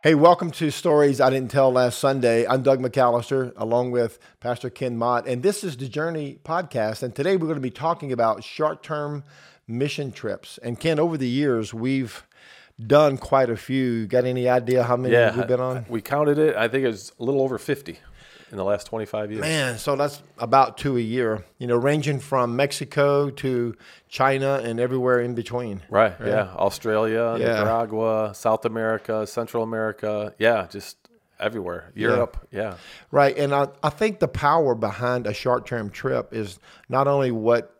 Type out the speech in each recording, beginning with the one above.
Hey, welcome to Stories I Didn't Tell Last Sunday. I'm Doug McAllister, along with Pastor Ken Mott, and this is the Journey podcast. And today we're going to be talking about short term mission trips. And Ken, over the years, we've done quite a few. Got any idea how many Yeah, we've been on? We counted it. I think it was a little over 50 in the last 25 years. Man, so that's about two a year, you know, ranging from Mexico to China and everywhere in between. Right. Yeah. Australia, Yeah. Nicaragua, South America, Central America. Yeah. Just everywhere. Europe. Yeah. Right. And I, I think the power behind a short term trip is not only what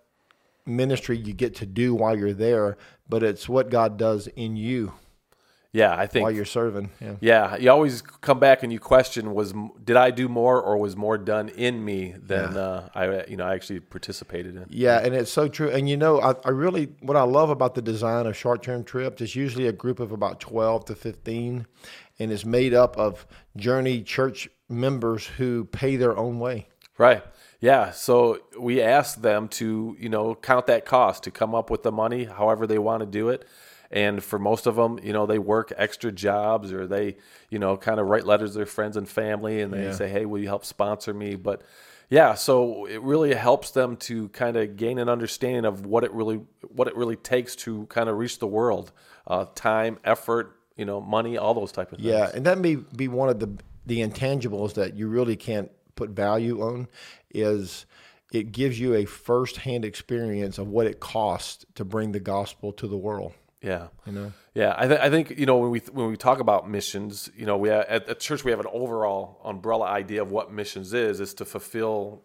ministry you get to do while you're there, but it's what God does in you Yeah. I think. while you're serving. Yeah. yeah. You always come back and you question: Was did I do more, or was more done in me than uh, I, you know, I actually participated in? Yeah, and it's so true. And you know, I, I really, what I love about the design of short term trips is usually a group of about 12 to 15, and it's made up of Journey church members who pay their own way. Right. Yeah. So we ask them to, you know, count that cost to come up with the money, however they want to do it. And for most of them, you know, they work extra jobs or they, you know, kind of write letters to their friends and family and they Yeah. say, hey, will you help sponsor me? But yeah, so it really helps them to kind of gain an understanding of what it really what it really takes to kind of reach the world, uh, time, effort, you know, money, all those type of things. Yeah, and that may be one of the the intangibles that you really can't put value on is it gives you a first-hand experience of what it costs to bring the gospel to the world. Yeah. You know, Yeah, I, th- I think you know when we when we talk about missions, you know, we ha- at, at church we have an overall umbrella idea of what missions is is to fulfill,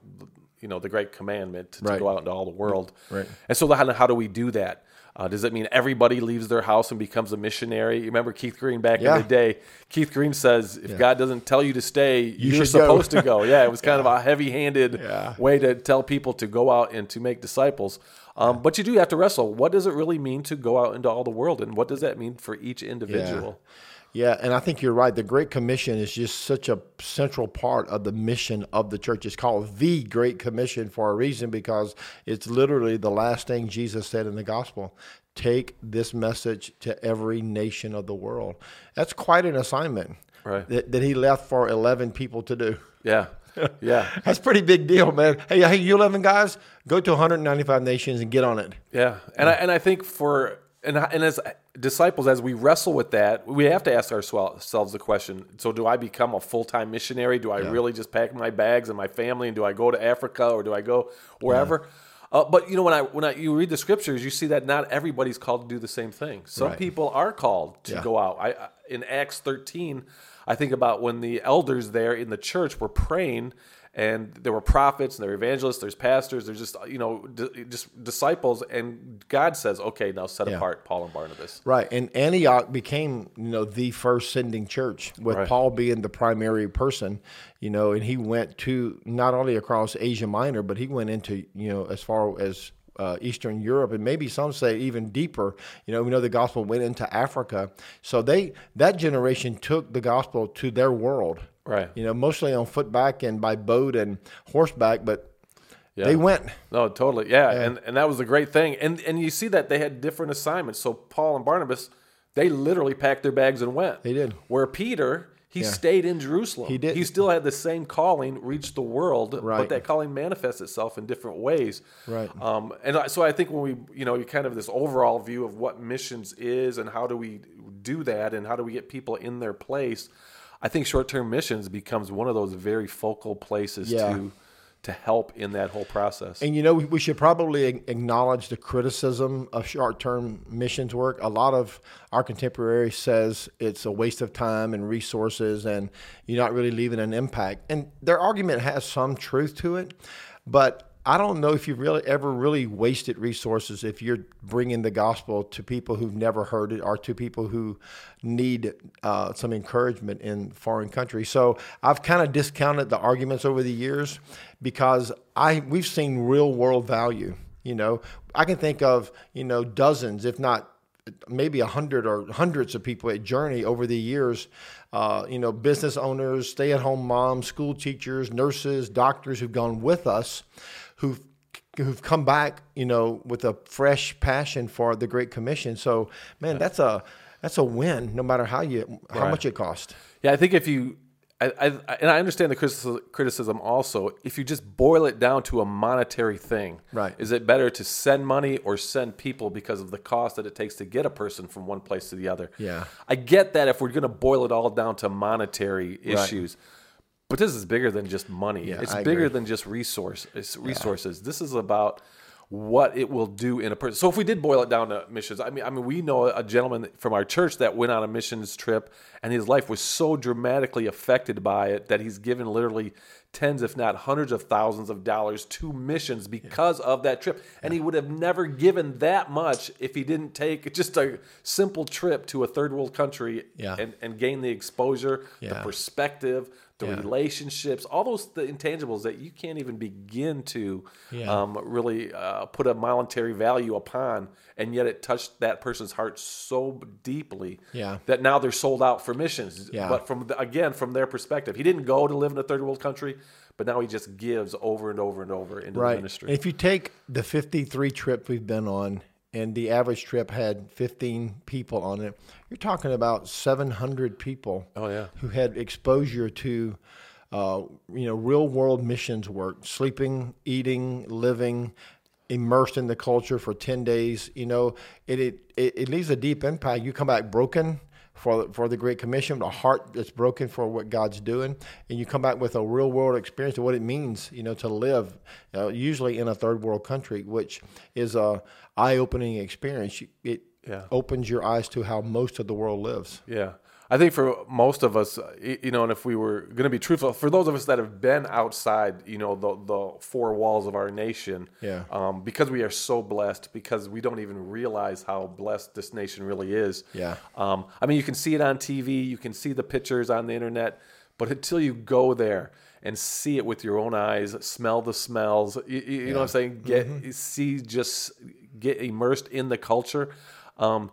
you know, the great commandment to, to go out into all the world. Right. And so how, how do we do that? Uh, does it mean everybody leaves their house and becomes a missionary? You remember Keith Green back Yeah. in the day? Keith Green says, if God doesn't tell you to stay, you are supposed to go. Yeah, it was kind of a heavy-handed Yeah. way to tell people to go out and to make disciples. Um, but you do have to wrestle. What does it really mean to go out into all the world, and what does that mean for each individual? Yeah, and I think you're right. The Great Commission is just such a central part of the mission of the church. It's called the Great Commission for a reason because it's literally the last thing Jesus said in the gospel. Take this message to every nation of the world. That's quite an assignment Right. that, that he left for 11 people to do. Yeah, yeah, That's a pretty big deal, man. Hey, hey, you 11 guys, go to 195 nations and get on it. yeah. And I and I think for and and as disciples, as we wrestle with that, we have to ask ourselves the question: So, do I become a full time missionary? Do I really just pack my bags and my family, and do I go to Africa or do I go wherever? Uh, but you know, when I when I you read the scriptures, you see that not everybody's called to do the same thing. Some Right. people are called to Yeah. go out. I I- in Acts thirteen, I think about when the elders there in the church were praying. And there were prophets, and there were evangelists, there's pastors, there's just you know d- just disciples, and God says, "Okay, now set Yeah. apart Paul and Barnabas." Right, and Antioch became, you know, the first sending church with Right. Paul being the primary person, you know, and he went to not only across Asia Minor, but he went into, you know, as far as uh, Eastern Europe, and maybe some say even deeper. You know, we know the gospel went into Africa, so they that generation took the gospel to their world. Right. You know, mostly on footback and by boat and horseback, but Yeah. they went. No, totally. Yeah. And and that was the great thing. And and you see that they had different assignments. So Paul and Barnabas, they literally packed their bags and went. They did. Where Peter, he stayed in Jerusalem. He did. He still had the same calling, reached the world, Right. but that calling manifests itself in different ways. Right. Um, and I- so I think when we, you know, you kind of this overall view of what missions is and how do we do that and how do we get people in their place, I think short-term missions becomes one of those very focal places Yeah. to to help in that whole process. And you know, we should probably acknowledge the criticism of short-term missions work. A lot of our contemporary says it's a waste of time and resources, and you're not really leaving an impact. And their argument has some truth to it, but I don't know if you've really ever really wasted resources if you're bringing the gospel to people who've never heard it or to people who need uh, some encouragement in foreign countries. So I've kind of discounted the arguments over the years because I we've seen real world value. You know, I can think of you know dozens, if not maybe a hundred or hundreds of people at Journey over the years. Uh, you know, business owners, stay-at-home moms, school teachers, nurses, doctors who've gone with us, who've who've come back, you know, with a fresh passion for the Great Commission. So, man, that's a that's a win, no matter how you how Right. much it cost. Yeah, I think if you, I, I, and I understand the criticism, also. If you just boil it down to a monetary thing, Right. Is it better to send money or send people because of the cost that it takes to get a person from one place to the other? Yeah. I get that if we're going to boil it all down to monetary issues. But this is bigger than just money. Yeah, it's I bigger agree. than just resource it's resources. This is about what it will do in a person. So if we did boil it down to missions, I mean, I mean, we know a gentleman from our church that went on a missions trip, and his life was so dramatically affected by it that he's given literally tens, if not hundreds of thousands of dollars to missions because of that trip. And he would have never given that much if he didn't take just a simple trip to a third world country Yeah. and, and gain the exposure, the perspective, the Yeah. relationships, all those the intangibles that you can't even begin to Yeah. um, really uh, put a monetary value upon, and yet it touched that person's heart so deeply Yeah. that now they're sold out for missions. But from the, again, from their perspective, he didn't go to live in a third world country, but now he just gives over and over and over into the Right. ministry. If you take the 53 trips we've been on, and the average trip had 15 people on it, you're talking about 700 people. Oh, yeah. who had exposure to, uh, you know, real world missions work, sleeping, eating, living, immersed in the culture for 10 days. You know, it it, it, it leaves a deep impact. You come back broken. For, for the Great Commission, a heart that's broken for what God's doing, and you come back with a real world experience of what it means, you know, to live, uh, usually in a third world country, which is a eye opening experience. It Yeah. opens your eyes to how most of the world lives. Yeah. I think for most of us, you know, and if we were going to be truthful, for those of us that have been outside, you know, the, the four walls of our nation, Yeah. um, because we are so blessed, because we don't even realize how blessed this nation really is. Yeah. Um, I mean, you can see it on TV, you can see the pictures on the internet, but until you go there and see it with your own eyes, smell the smells, you, you you know what I'm saying? Get Mm-hmm. see, just get immersed in the culture. Um,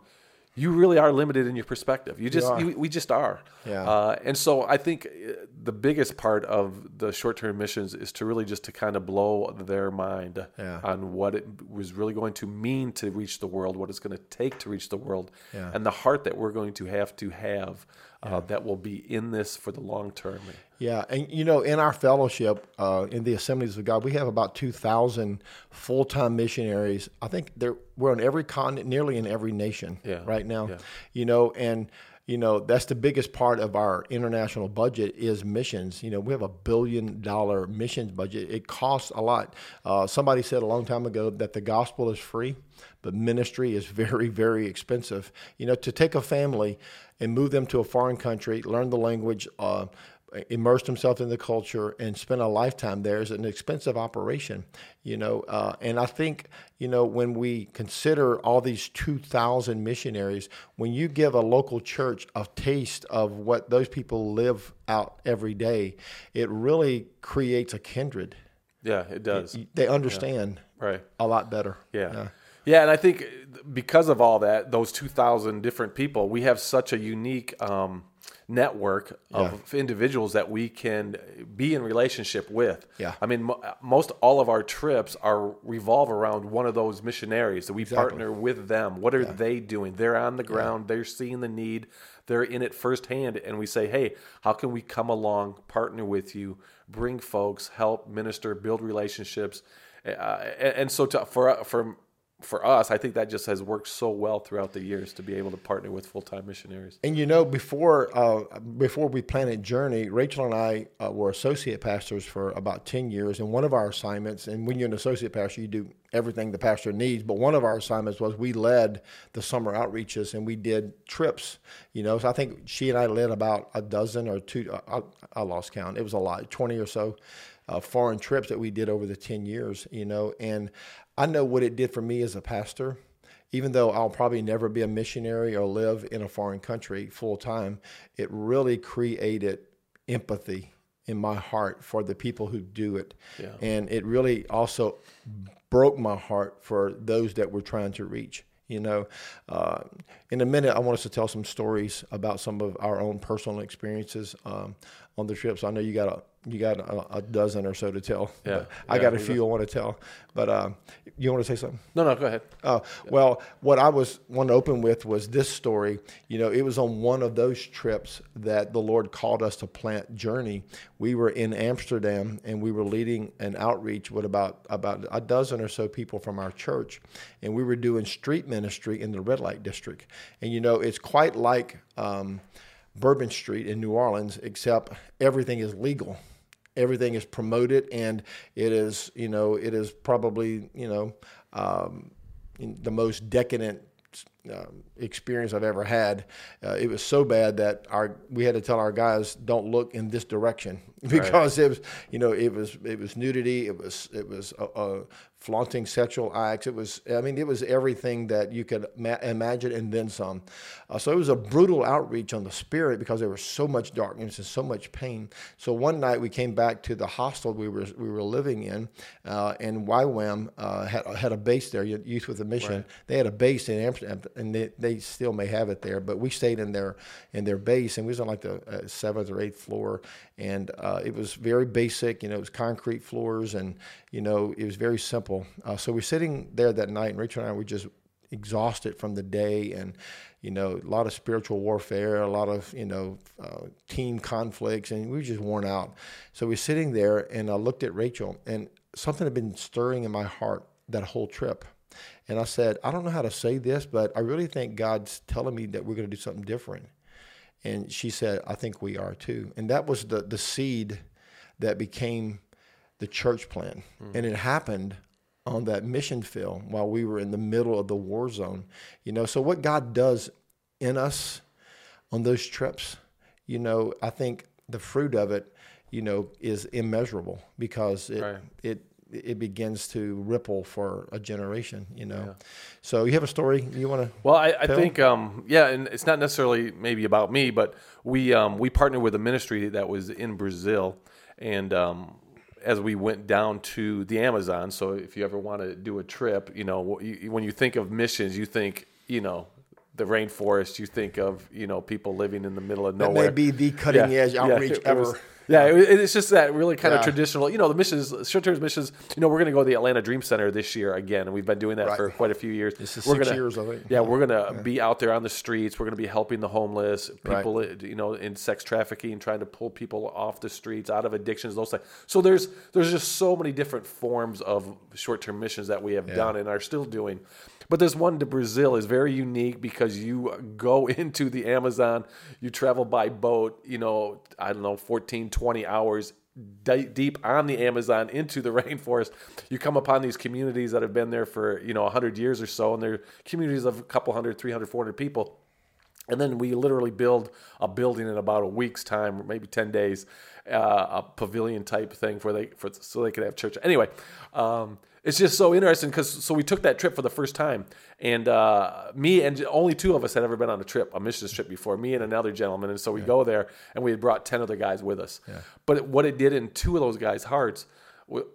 you really are limited in your perspective. You just, are. you, we just are. Yeah. Uh, and so I think uh, the biggest part of the short-term missions is to really just to kind of blow their mind Yeah. on what it was really going to mean to reach the world, what it's going to take to reach the world, Yeah. and the heart that we're going to have to have uh, that will be in this for the long term. Yeah, and you know, in our fellowship, uh, in the Assemblies of God, we have about two thousand full-time missionaries. I think they're we're on every continent, nearly in every nation, Yeah, right now. yeah. You know, and you know that's the biggest part of our international budget is missions. You know, we have a billion-dollar missions budget. It costs a lot. Uh, somebody said a long time ago that the gospel is free, but ministry is very, very expensive. You know, to take a family and move them to a foreign country, learn the language. Uh, immerse himself in the culture and spent a lifetime there is an expensive operation, you know. Uh, and I think, you know, when we consider all these 2,000 missionaries, when you give a local church a taste of what those people live out every day, it really creates a kindred. Yeah, it does. They understand Right. a lot better. Yeah. yeah. and I think because of all that, those 2,000 different people, we have such a unique um, network of individuals that we can be in relationship with. Yeah. I mean, mo- most all of our trips are revolve around one of those missionaries. that we partner with them. What are they doing? They're on the ground. They're seeing the need. They're in it firsthand, and we say, "Hey, how can we come along, partner with you, bring folks, help minister, build relationships?" Uh, and, and so to, for for for us, I think that just has worked so well throughout the years to be able to partner with full time missionaries. And you know, before uh, before we planted Journey, Rachel and I uh, were associate pastors for about ten years. And one of our assignments, and when you're an associate pastor, you do everything the pastor needs. But one of our assignments was we led the summer outreaches and we did trips. You know, so I think she and I led about a dozen or two. I, I lost count. It was a lot, twenty or so. Uh, foreign trips that we did over the 10 years, you know, and I know what it did for me as a pastor even though I'll probably never be a missionary or live in a foreign country full time, it really created empathy in my heart for the people who do it. Yeah. And it really also broke my heart for those that we're trying to reach. You know, uh, in a minute, I want us to tell some stories about some of our own personal experiences um, on the trips. I know you got you got a, a dozen or so to tell. Yeah, But I got a few I want to tell. But um, you want to say something? No, no, go ahead. Uh, well, what I was want to open with was this story. You know, it was on one of those trips that the Lord called us to plant Journey. We were in Amsterdam and we were leading an outreach with about about a dozen or so people from our church, and we were doing street ministry in the red light district. And you know, it's quite like um, Bourbon Street in New Orleans, except everything is legal everything is promoted and it is you know it is probably you know um, the most decadent um, experience I've ever had. Uh, it was so bad that our we had to tell our guys don't look in this direction because right. it was you know it was it was nudity it was it was uh, uh, flaunting sexual acts it was I mean it was everything that you could ma- imagine and then some. Uh, so it was a brutal outreach on the spirit because there was so much darkness and so much pain. So one night we came back to the hostel we were we were living in, uh, and YWAM uh, had had a base there, Youth with a Mission. Right. They had a base in Amsterdam, and they, they still may have it there. But we stayed in their in their base, and we was on like the uh, seventh or eighth floor, and uh, it was very basic. You know, it was concrete floors, and you know, it was very simple. Uh, so we're sitting there that night, and Rachel and I were just exhausted from the day, and you know, a lot of spiritual warfare, a lot of you know, uh, team conflicts, and we were just worn out. So we're sitting there, and I looked at Rachel, and something had been stirring in my heart that whole trip. And I said, I don't know how to say this, but I really think God's telling me that we're going to do something different. And she said, I think we are too. And that was the, the seed that became the church plan. Mm. And it happened on that mission field while we were in the middle of the war zone. You know, so what God does in us on those trips, you know, I think the fruit of it, you know, is immeasurable because it right. it it begins to ripple for a generation, you know. Yeah. So you have a story you want to? Well, I, I think, um, yeah, and it's not necessarily maybe about me, but we um, we partnered with a ministry that was in Brazil, and um, as we went down to the Amazon. So if you ever want to do a trip, you know, when you think of missions, you think, you know, the rainforest, you think of you know people living in the middle of nowhere. That may be the cutting yeah, edge outreach yeah, ever. Was, yeah, it, it's just that really kind yeah. of traditional. You know, the missions, short term missions. You know, we're going to go to the Atlanta Dream Center this year again, and we've been doing that right. for quite a few years. This is we're 6 gonna, years, I think. Yeah, we're going to be out there on the streets. We're going to be helping the homeless, people, right. you know, in sex trafficking, trying to pull people off the streets, out of addictions, those things. So there's there's just so many different forms of short term missions that we have done and are still doing. But this one to Brazil is very unique because you go into the Amazon, you travel by boat, you know, I don't know, 14, 20 hours deep on the Amazon into the rainforest, you come upon these communities that have been there for, you know, 100 years or so, and they're communities of a couple hundred, 300, 400 people. And then we literally build a building in about a week's time, maybe 10 days, uh, a pavilion type thing for they for so they could have church. Anyway, um, it's just so interesting because so we took that trip for the first time, and uh, me and only two of us had ever been on a trip, a missions trip before. Me and another gentleman, and so we yeah. go there, and we had brought ten other guys with us. Yeah. But what it did in two of those guys' hearts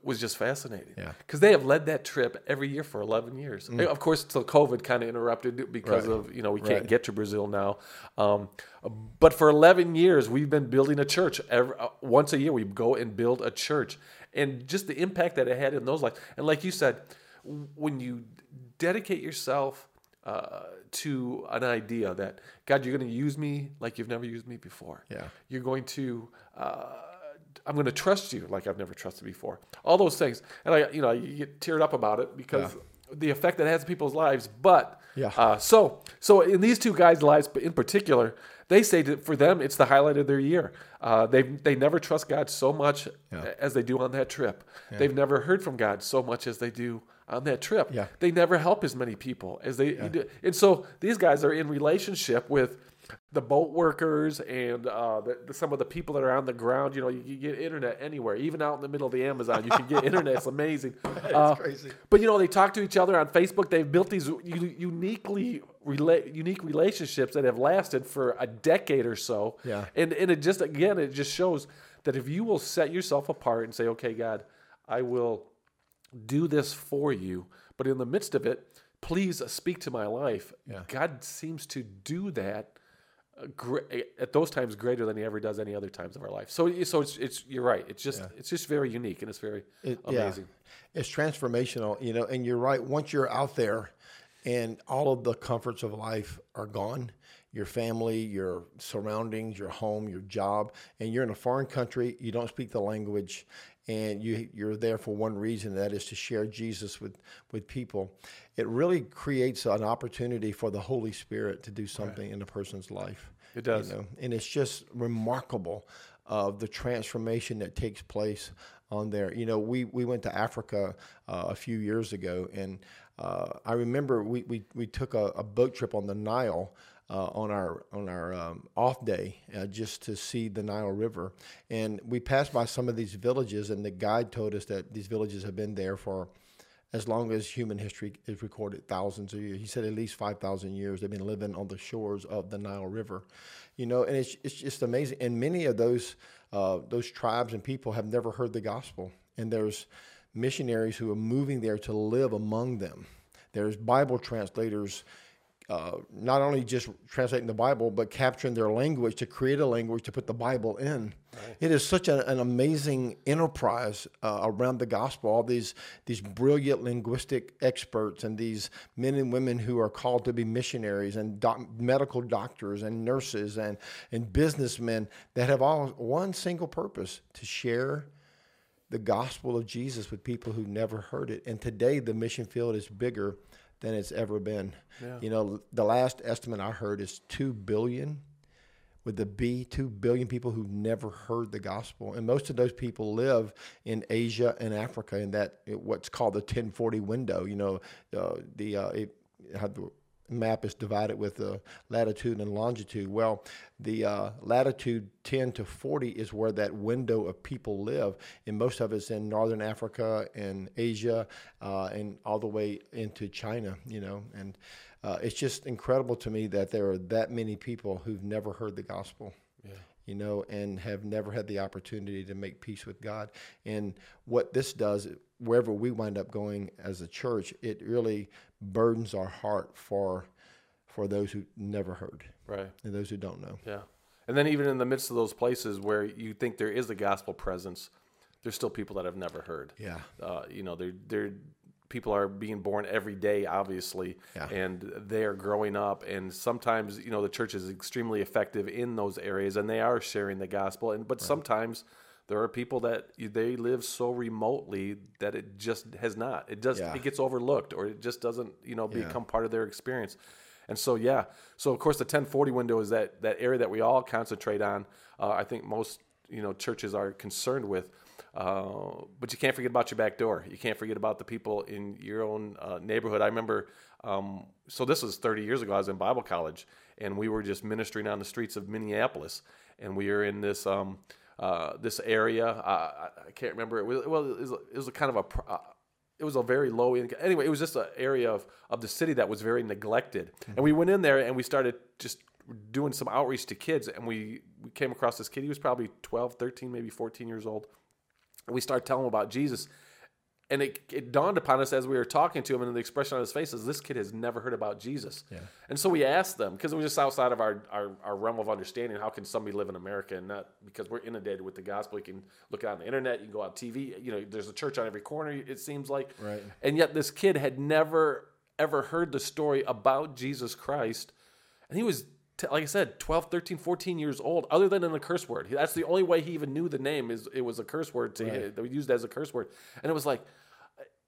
was just fascinating. Yeah. Because they have led that trip every year for 11 years. Mm. Of course, till COVID kind of interrupted because right. of, you know, we can't right. get to Brazil now. Um, but for 11 years, we've been building a church. Every, uh, once a year, we go and build a church and just the impact that it had in those lives. And like you said, when you dedicate yourself uh, to an idea that God, you're going to use me like you've never used me before. Yeah, you're going to. Uh, I'm going to trust you like I've never trusted before. All those things, and I, you know, you get teared up about it because yeah. the effect that it has in people's lives. But yeah, uh, so so in these two guys' lives, but in particular, they say that for them it's the highlight of their year. Uh, they they never trust God so much yeah. as they do on that trip. Yeah. They've never heard from God so much as they do on that trip. Yeah. They never help as many people as they do. And so these guys are in relationship with the boat workers and uh, the, the, some of the people that are on the ground. You know, you, you, get internet anywhere, even out in the middle of the Amazon. You can get internet. It's amazing. uh, crazy. But you know, they talk to each other on Facebook. They've built these uniquely rela- unique relationships that have lasted for a decade or so. Yeah. And and it just again, it just shows that if you will set yourself apart and say, okay, God, I will do this for you, but in the midst of it, please speak to my life. Yeah. God seems to do that at those times greater than he ever does any other times of our life. So, so it's, it's you're right. It's just it's just very unique and it's very It- amazing. Yeah. It's transformational, you know, and you're right. Once you're out there and all of the comforts of life are gone, your family, your surroundings, your home, your job, and you're in a foreign country, you don't speak the language, and you, you're there for one reason, that is to share Jesus with, with people. It really creates an opportunity for the Holy Spirit to do something in a person's life. It does. You know, and it's just remarkable of the transformation that takes place on there. You know, we, we went to Africa uh, a few years ago, and uh, I remember we, we, we took a, a boat trip on the Nile. Uh, on our on our um, off day, uh, just to see the Nile River, and we passed by some of these villages, and the guide told us that these villages have been there for as long as human history is recorded, thousands of years. He said at least 5,000 years they've been living on the shores of the Nile River. You know, and it's, it's just amazing. And many of those, uh, those tribes and people have never heard the gospel. And there's missionaries who are moving there to live among them. There's Bible translators uh, not only just translating the Bible, but capturing their language to create a language to put the Bible in. It is such a, an amazing enterprise uh, around the gospel. All these these brilliant linguistic experts and these men and women who are called to be missionaries and doc- medical doctors and nurses and and businessmen that have all one single purpose to share the gospel of Jesus with people who never heard it. And today the mission field is bigger than it's ever been. Yeah. You know, the last estimate I heard is 2 billion with the B, 2 billion people who've never heard the gospel. And most of those people live in Asia and Africa in that what's called the 1040 window. You know, uh, the uh, it, how the map is divided with the latitude and longitude. Well, the uh, latitude 10 to 40 is where that window of people live, and most of it's in northern Africa and Asia, uh, and all the way into China. You know, and uh, it's just incredible to me that there are that many people who've never heard the gospel. Yeah. You know, and have never had the opportunity to make peace with God. And what this does, wherever we wind up going as a church, it really burdens our heart for for those who never heard Right. and those who don't know. Yeah. And then even in the midst of those places where you think there is a gospel presence, there's still people that have never heard. Yeah. Uh, you know, they're, they're, people are being born every day, obviously, Yeah. and they are growing up. And sometimes, you know, the church is extremely effective in those areas and they are sharing the gospel. And, but sometimes there are people that they live so remotely that it just has not, it does, Yeah. it gets overlooked or it just doesn't, you know, Yeah. become part of their experience. And so, yeah. So, of course, the 1040 window is that, that area that we all concentrate on. Uh, I think most, you know, churches are concerned with. Uh, but you can't forget about your back door. You can't forget about the people in your own uh, neighborhood. I remember, um, so this was 30 years ago. I was in Bible college, and we were just ministering on the streets of Minneapolis, and we were in this um, uh, this area. Uh, I, can't remember. It was, well, it was, it was a kind of a. Uh, it was a very low income. Anyway, it was just an area of, of the city that was very neglected. And we went in there and we started just doing some outreach to kids. And we, we came across this kid. He was probably 12, 13, maybe 14 years old. And we started telling him about Jesus. And it, it dawned upon us as we were talking to him, and the expression on his face is, this kid has never heard about Jesus. And so we asked them, because it was just outside of our, our, our realm of understanding, how can somebody live in America and not, because we're inundated with the gospel, you can look on the internet, you can go on TV, you know, there's a church on every corner, it seems like. Right. And yet this kid had never, ever heard the story about Jesus Christ. And he was, t- like I said, 12, 13, 14 years old, other than in a curse word. That's the only way he even knew the name is it was a curse word to him, that we used as a curse word. And it was like,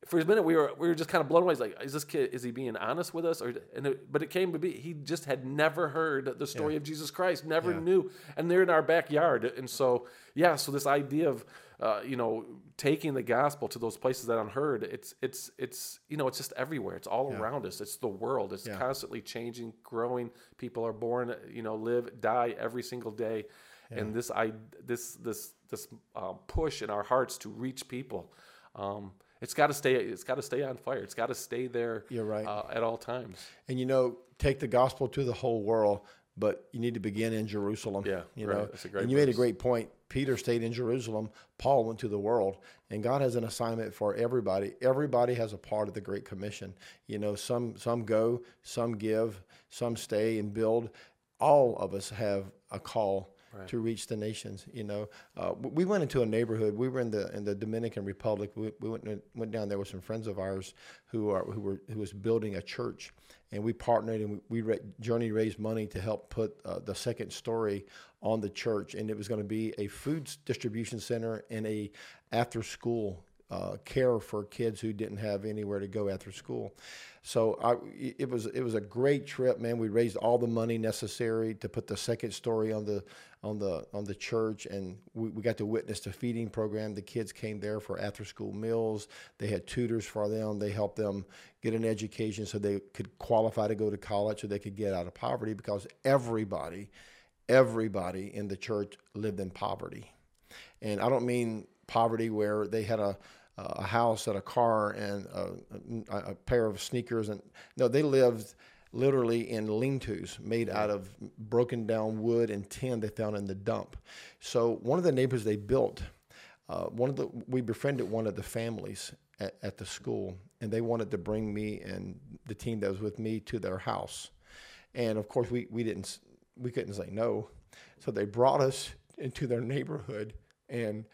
for a minute we were we were just kind of blown away. He's like, is this kid is he being honest with us? Or and it, but it came to be he just had never heard the story of Jesus Christ, never Yeah. knew, and they're in our backyard. And so yeah, so this idea of uh, you know taking the gospel to those places that unheard, it's it's it's you know it's just everywhere. It's all around us. It's the world. It's Yeah. constantly changing, growing. People are born, you know, live, die every single day. And this I this this this um, push in our hearts to reach people. Um, it's got to stay. It's got to stay on fire. It's got to stay there. You're right. uh, at all times. And you know, take the gospel to the whole world, but you need to begin in Jerusalem. Yeah, you right. know. That's a great and you made a great point. Peter stayed in Jerusalem. Paul went to the world, and God has an assignment for everybody. Everybody has a part of the Great Commission. You know, some some go, some give, some stay and build. all of us have a call to reach the nations. You know, uh, we went into a neighborhood. We were in the in the Dominican Republic. We, we went went down there with some friends of ours who are who were who was building a church, and we partnered and we, we journey raised money to help put uh, the second story on the church, and it was going to be a food distribution center and a after school uh, care for kids who didn't have anywhere to go after school. So I, it was it was a great trip, man. We raised all the money necessary to put the second story on the on the on the church, and we, we got to witness the feeding program. The kids came there for after school meals. They had tutors for them. They helped them get an education so they could qualify to go to college, so they could get out of poverty. Because everybody, everybody in the church lived in poverty, and I don't mean poverty where they had a a house and a car and a, a, pair of sneakers and no they lived literally in lean-tos made out of broken down wood and tin they found in the dump. So one of the neighbors they built uh, one of the we befriended one of the families at, at the school and they wanted to bring me and the team that was with me to their house. And of course we, we didn't we couldn't say no. So they brought us into their neighborhood and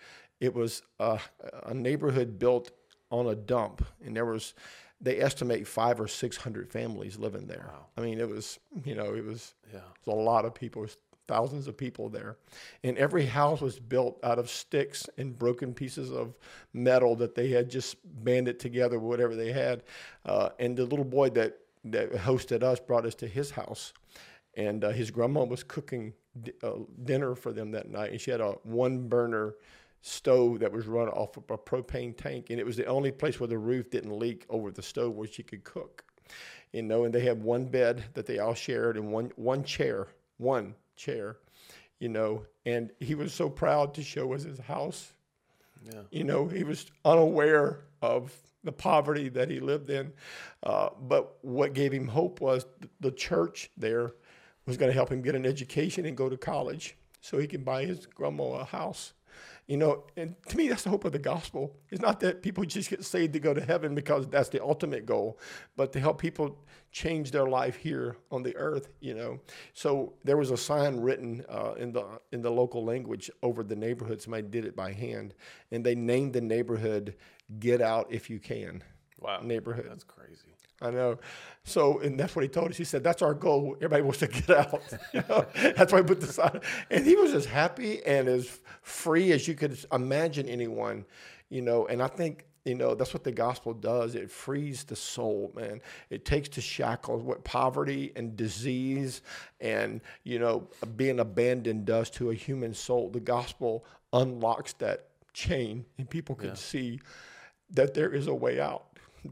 it was a, a neighborhood built on a dump, and there was they estimate five or six hundred families living there. Wow. I mean, it was you know it was yeah. it was a lot of people. thousands of people there, and every house was built out of sticks and broken pieces of metal that they had just banded together, whatever they had. Uh, and the little boy that that hosted us brought us to his house, and uh, his grandma was cooking d- uh, dinner for them that night, and she had a one burner stove that was run off of a propane tank, and it was the only place where the roof didn't leak over the stove where she could cook. You know, and they had one bed that they all shared and one one chair, one chair, you know, and he was so proud to show us his house. Yeah. You know, he was unaware of the poverty that he lived in. Uh, but what gave him hope was the church there was going to help him get an education and go to college so he can buy his grandma a house. You know, and to me, that's the hope of the gospel. It's not that people just get saved to go to heaven because that's the ultimate goal, but to help people change their life here on the earth. You know, so there was a sign written uh, in the in the local language over the neighborhood. Somebody did it by hand, and they named the neighborhood "Get Out If You Can." Wow, neighborhood. That's crazy. I know. So, and that's what he told us. He said, "That's our goal. Everybody wants to get out." You know, that's why I put this on." And he was as happy and as free as you could imagine anyone. You know, and I think you know that's what the gospel does. It frees the soul, man. It takes the shackles what poverty and disease and you know being abandoned does to a human soul. The gospel unlocks that chain, and people can yeah. see that there is a way out.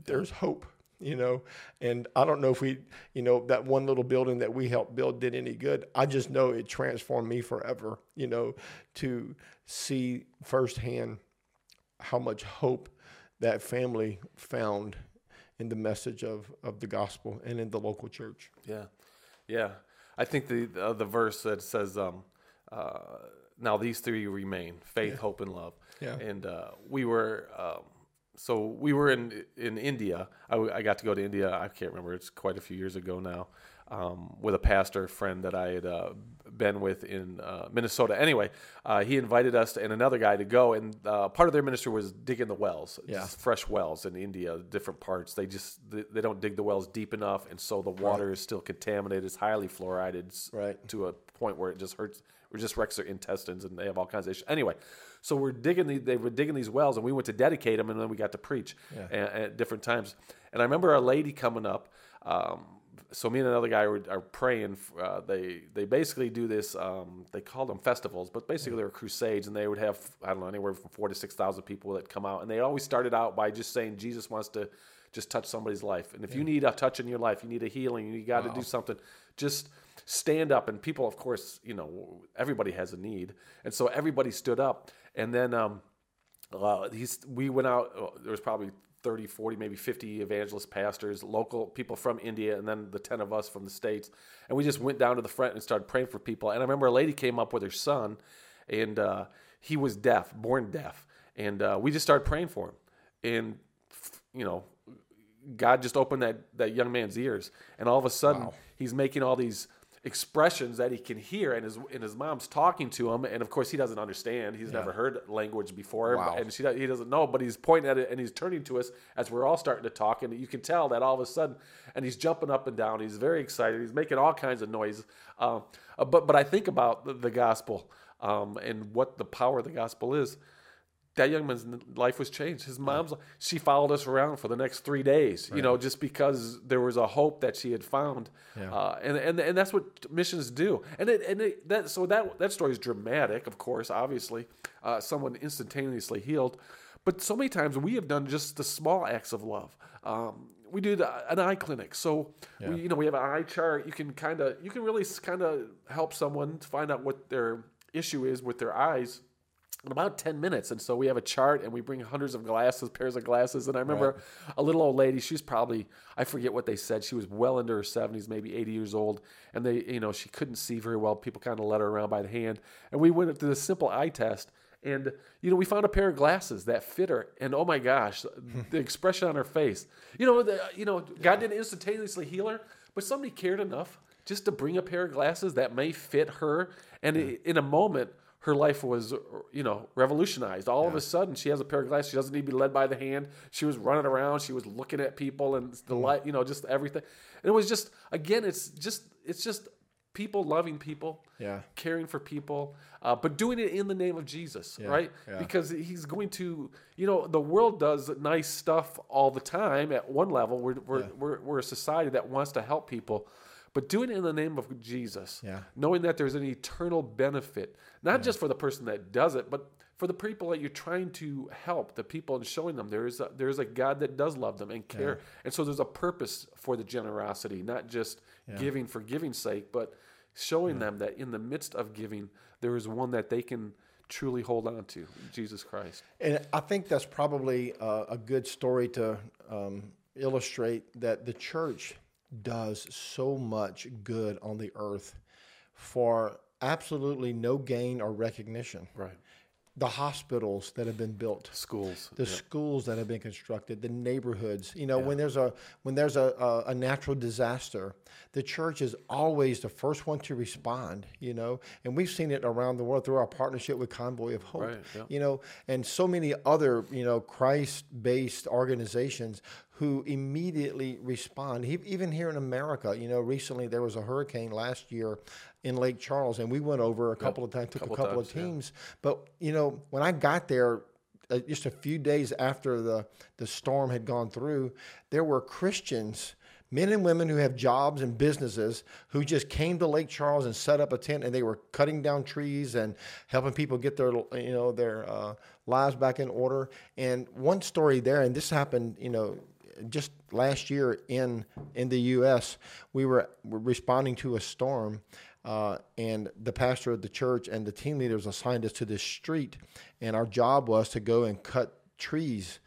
There's hope you know? And i don't know if we you know that one little building that we helped build did any good. I just know it transformed me forever you know to see firsthand how much hope that family found in the message of of the gospel and in the local church. Yeah. Yeah. I think the uh, the verse that says um uh, now these three remain faith yeah. hope and love. Yeah. And uh, we were um, so we were in in India. I, I, got to go to India. I can't remember. It's quite a few years ago now. Um, with a pastor friend that I had uh, been with in uh, Minnesota. Anyway, uh, he invited us and another guy to go, and uh, part of their ministry was digging the wells, yeah. fresh wells in India, different parts. They just they, they, don't dig the wells deep enough, and so the water right. is still contaminated. It's highly fluoridated, right. to a point where it just hurts or just wrecks their intestines, and they have all kinds of issues. Anyway, so we're digging. The, they were digging these wells, and we went to dedicate them, and then we got to preach yeah. at, at, different times. And I remember a lady coming up. Um, so me and another guy are, are praying. Uh, they they basically do this. Um, they called them festivals, but basically they were crusades, and they would have I don't know anywhere from four to six thousand people that come out, and they always started out by just saying Jesus wants to just touch somebody's life, and if yeah. you need a touch in your life, you need a healing, you got to wow. do something. Just stand up and people of course you know everybody has a need and so everybody stood up and then um, uh, he's, we went out uh, there was probably 30 40 maybe 50 evangelist pastors local people from india and then the 10 of us from the states. And we just went down to the front and started praying for people. And i remember a lady came up with her son and uh, he was deaf born deaf. And uh, we just started praying for him. And you know god just opened that, that young man's ears. And all of a sudden wow. he's making all these expressions that he can hear and his and his mom's talking to him. And of course he doesn't understand. He's never heard language before. Wow. and she he doesn't know but he's pointing at it and he's turning to us as we're all starting to talk. And you can tell that all of a sudden and he's jumping up and down. He's very excited. He's making all kinds of noise. Um, uh, but but I think about the, the gospel um, and what the power of the gospel is that young man's life was changed. His mom's she followed us around for the next three days, you know, just because there was a hope that she had found, Yeah. uh, and and and that's what missions do. And it and it, that so that that story is dramatic, of course, obviously, uh, someone instantaneously healed, but so many times we have done just the small acts of love. Um, we do the, an eye clinic, so we, you know we have an eye chart. You can kind of you can really kind of help someone to find out what their issue is with their eyes in about 10 minutes. And so we have a chart and we bring hundreds of glasses, pairs of glasses. And I remember a little old lady, she's probably, I forget what they said. She was well into her 70s, maybe 80 years old. And they, you know, she couldn't see very well. People kind of led her around by the hand. And we went through this simple eye test. And, you know, we found a pair of glasses that fit her. And oh my gosh, the hmm. expression on her face. You know, the, you know, God didn't instantaneously heal her, but somebody cared enough just to bring a pair of glasses that may fit her. And in a moment, her life was, you know, revolutionized. All of a sudden, she has a pair of glasses. She doesn't need to be led by the hand. She was running around. She was looking at people and the Mm. light, you know, just everything. And it was just, again, it's just, it's just people loving people, Yeah. caring for people, uh, but doing it in the name of Jesus, right? yeah. Because he's going to, you know, the world does nice stuff all the time. At one level, we're we're, we're, we're a society that wants to help people. But doing it in the name of Jesus, Yeah. knowing that there's an eternal benefit, not just for the person that does it, but for the people that you're trying to help, the people and showing them there is a, there is a God that does love them and care. And so there's a purpose for the generosity, not just giving for giving's sake, but showing them that in the midst of giving, there is one that they can truly hold on to, Jesus Christ. And I think that's probably a, a good story to um, illustrate that the church does so much good on the earth for absolutely no gain or recognition. Right. The hospitals that have been built, Schools. the schools that have been constructed, the neighborhoods. You know, when there's a when there's a, a, a natural disaster, the church is always the first one to respond. You know, and we've seen it around the world through our partnership with Convoy of Hope. Right, yeah. You know, and so many other you know Christ-based organizations who immediately respond. He- Even here in America, you know, recently there was a hurricane last year in Lake Charles, and we went over a couple of times, took Couple a couple times, of yeah. teams. But you know, when I got there, uh, just a few days after the the storm had gone through, there were Christians. Men and women who have jobs and businesses who just came to Lake Charles and set up a tent, and they were cutting down trees and helping people get their, you know, their uh, lives back in order. And one story there, and this happened, you know, just last year in in the U.S., we were, responding to a storm, uh, and the pastor of the church and the team leaders assigned us to this street, and our job was to go and cut trees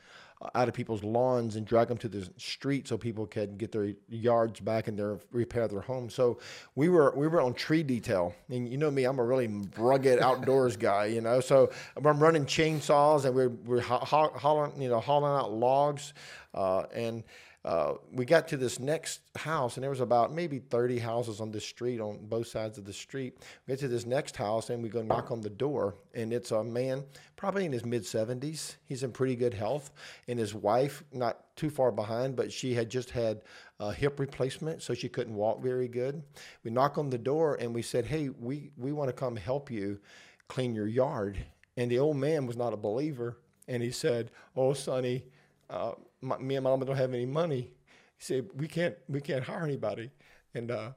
uh, out of people's lawns and drag them to the street so people could get their yards back and their repair their homes. So we were we were on tree detail, and you know me, I'm a really rugged outdoors guy, you know. So I'm running chainsaws and we're we're ho- ho- hauling you know hauling out logs, uh, and. Uh, we got to this next house, and there was about maybe 30 houses on this street on both sides of the street. We get to this next house, and we go knock on the door, and it's a man, probably in his mid 70s. He's in pretty good health, and his wife, not too far behind, but she had just had a hip replacement, so she couldn't walk very good. We knock on the door, and we said, "Hey, we we want to come help you clean your yard." And the old man was not a believer, and he said, "Oh, Sonny." uh, my, me and mama don't have any money. He said, we can't, we can't hire anybody. And, uh,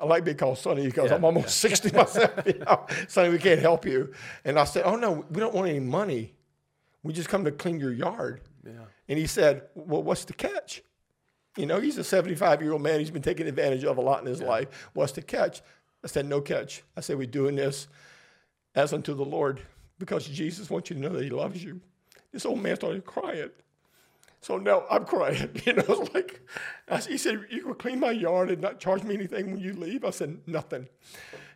I like being called Sonny because Yeah, I'm almost 60 myself. You know? Sonny, we can't help you. And I said, oh no, we don't want any money. We just come to clean your yard. Yeah. And he said, well, what's the catch? You know, he's a 75 year old man. He's been taken advantage of a lot in his life. What's the catch? I said, no catch. I said, we're doing this as unto the Lord because Jesus wants you to know that he loves you. This old man started crying. So now I'm crying. You know, it's like he said, "You can clean my yard and not charge me anything when you leave." I said, "Nothing."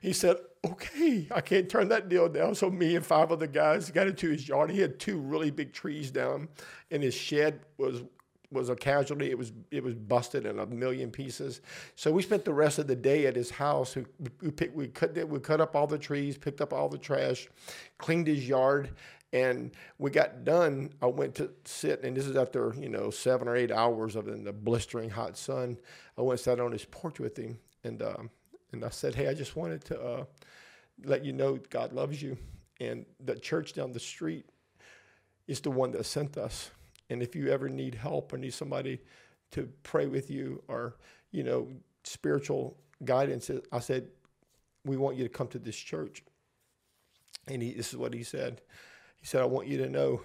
He said, "Okay, I can't turn that deal down." So me and five other guys got into his yard. He had two really big trees down, and his shed was was a casualty. It was it was busted in a million pieces. So we spent the rest of the day at his house. We, we, picked, we cut we cut up all the trees, picked up all the trash, cleaned his yard, and we got done. I went to sit, and this is after you know seven or eight hours of in the blistering hot sun. I went sat on his porch with him, and um, and I said, "Hey, I just wanted to uh, let you know God loves you, and the church down the street is the one that sent us. And if you ever need help or need somebody to pray with you or you know spiritual guidance, I said, we want you to come to this church." And he, this is what he said. He said, I want you to know,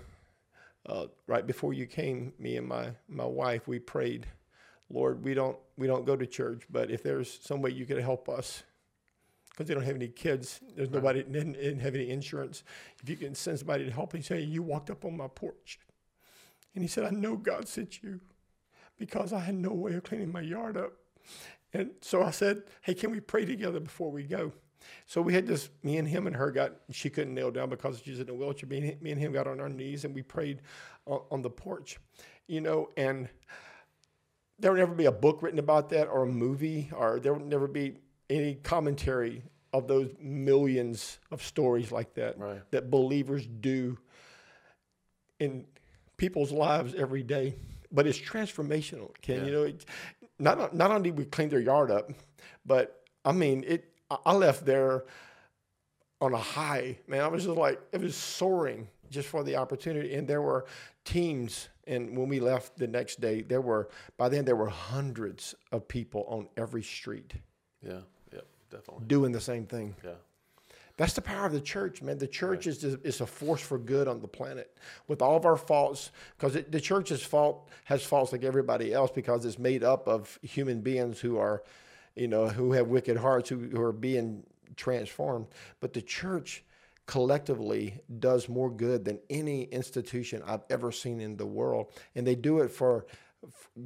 uh, right before you came, me and my, my wife, we prayed, Lord, we don't, we don't go to church, but if there's some way you could help us, because they don't have any kids, there's right. nobody, didn't, didn't have any insurance. If you can send somebody to help, he said, you walked up on my porch. And he said, I know God sent you because I had no way of cleaning my yard up. And so I said, hey, can we pray together before we go? So we had this, me and him and her got, she couldn't nail down because she's in a wheelchair. Me and, me and him got on our knees and we prayed on, on the porch, you know, and there would never be a book written about that or a movie, or there would never be any commentary of those millions of stories like that right. that believers do in people's lives every day. But it's transformational, Ken. Yeah. You know, it, not not only we clean their yard up, but I mean it I left there on a high, man. I was just like, it was soaring just for the opportunity. And there were teams. And when we left the next day, there were, by then, there were hundreds of people on every street. Yeah, yeah, definitely. Doing the same thing. Yeah. That's the power of the church, man. The church right. is, is a force for good on the planet. With all of our faults, because the church's fault has faults like everybody else because it's made up of human beings who are you know, who have wicked hearts, who, who are being transformed. But the church collectively does more good than any institution I've ever seen in the world. And they do it for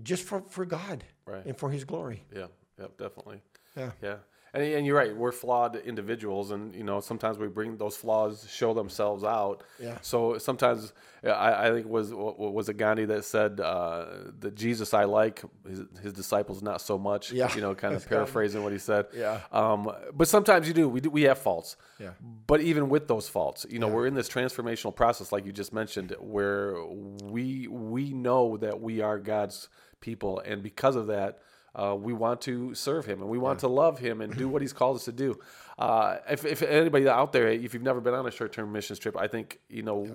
just for, for God right. and for his glory. Yeah, yeah, definitely. Yeah. Yeah. And, and you're right. We're flawed individuals, and you know sometimes we bring those flaws show themselves out. Yeah. So sometimes I, I think was was it Gandhi that said uh, the Jesus I like, his, his, disciples not so much. Yeah. You know, kind of paraphrasing what he said. Yeah. Um, but sometimes you do. We do. We have faults. Yeah. But even with those faults, you know, yeah. we're in this transformational process, like you just mentioned, where we we know that we are God's people, and because of that uh, we want to serve him and we want yeah. to love him and do what he's called us to do. Uh, if, if, anybody out there, if you've never been on a short term missions trip, I think, you know, yeah.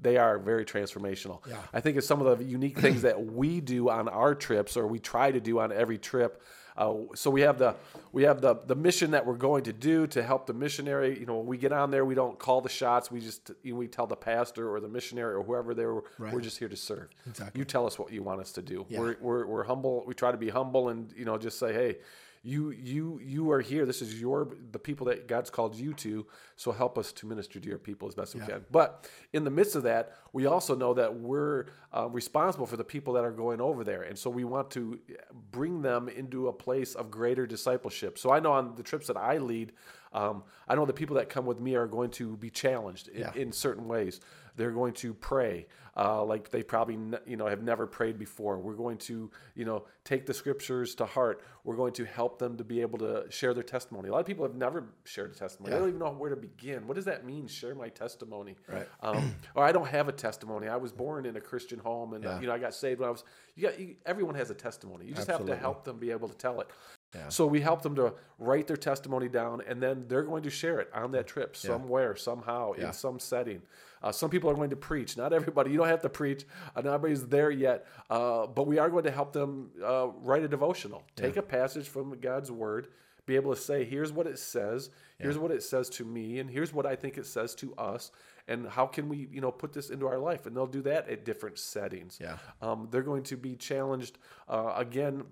they are very transformational. Yeah. I think it's some of the unique things that we do on our trips or we try to do on every trip uh, so we have the we have the the mission that we're going to do to help the missionary. You know, when we get on there, we don't call the shots. We just you know, we tell the pastor or the missionary or whoever they were. Right. We're just here to serve. Exactly. You tell us what you want us to do. Yeah. We're, we're we're humble. We try to be humble and you know just say, hey, you you you are here. This is your the people that God's called you to. So help us to minister to your people as best yeah. we can. But in the midst of that, we also know that we're uh, responsible for the people that are going over there, and so we want to bring them into a place of greater discipleship. So I know on the trips that I lead, um, I know the people that come with me are going to be challenged in, yeah. in certain ways. They're going to pray uh, like they probably you know have never prayed before. We're going to you know take the scriptures to heart. We're going to help them to be able to share their testimony. A lot of people have never shared a testimony. Yeah. They don't even know where to begin. What does that mean? Share my testimony. Right. Um, or I don't have a testimony. I was born in a Christian home, and yeah. you know I got saved when I was. You got you, everyone has a testimony. You just Absolutely. have to help them be able to tell it. Yeah. So we help them to write their testimony down, and then they're going to share it on that trip somewhere, somehow, in some setting. Uh, some people are going to preach. Not everybody. You don't have to preach. Uh, not everybody's there yet. Uh, but we are going to help them uh, write a devotional. Take yeah. a passage from God's Word. Be able to say, here's what it says. Here's yeah. what it says to me, and here's what I think it says to us. And how can we, you know, put this into our life? And they'll do that at different settings. Yeah. Um, they're going to be challenged uh, again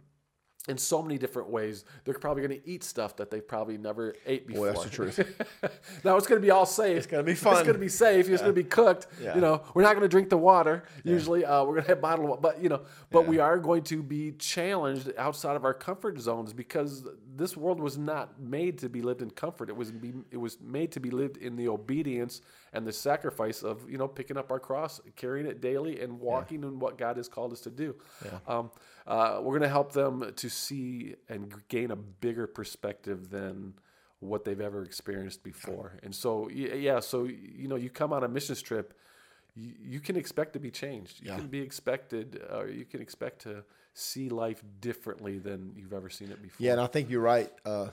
in so many different ways. They're probably going to eat stuff that they probably never ate before. That's the truth. now it's going to be all safe. It's going to be fun. It's going to be safe. It's going to be cooked. Yeah. You know, we're not going to drink the water. Yeah. Usually, uh, we're going to have bottled water. But you know, but we are going to be challenged outside of our comfort zones because this world was not made to be lived in comfort. It was be, it was made to be lived in the obedience and the sacrifice of you know picking up our cross, carrying it daily, and walking yeah. in what God has called us to do. Yeah. Um, uh, we're going to help them to see and gain a bigger perspective than what they've ever experienced before. And so yeah, so you know you come on a missions trip you, you can expect to be changed. You yeah. can be expected, or uh, you can expect to see life differently than you've ever seen it before. Yeah, and I think you're right. Uh,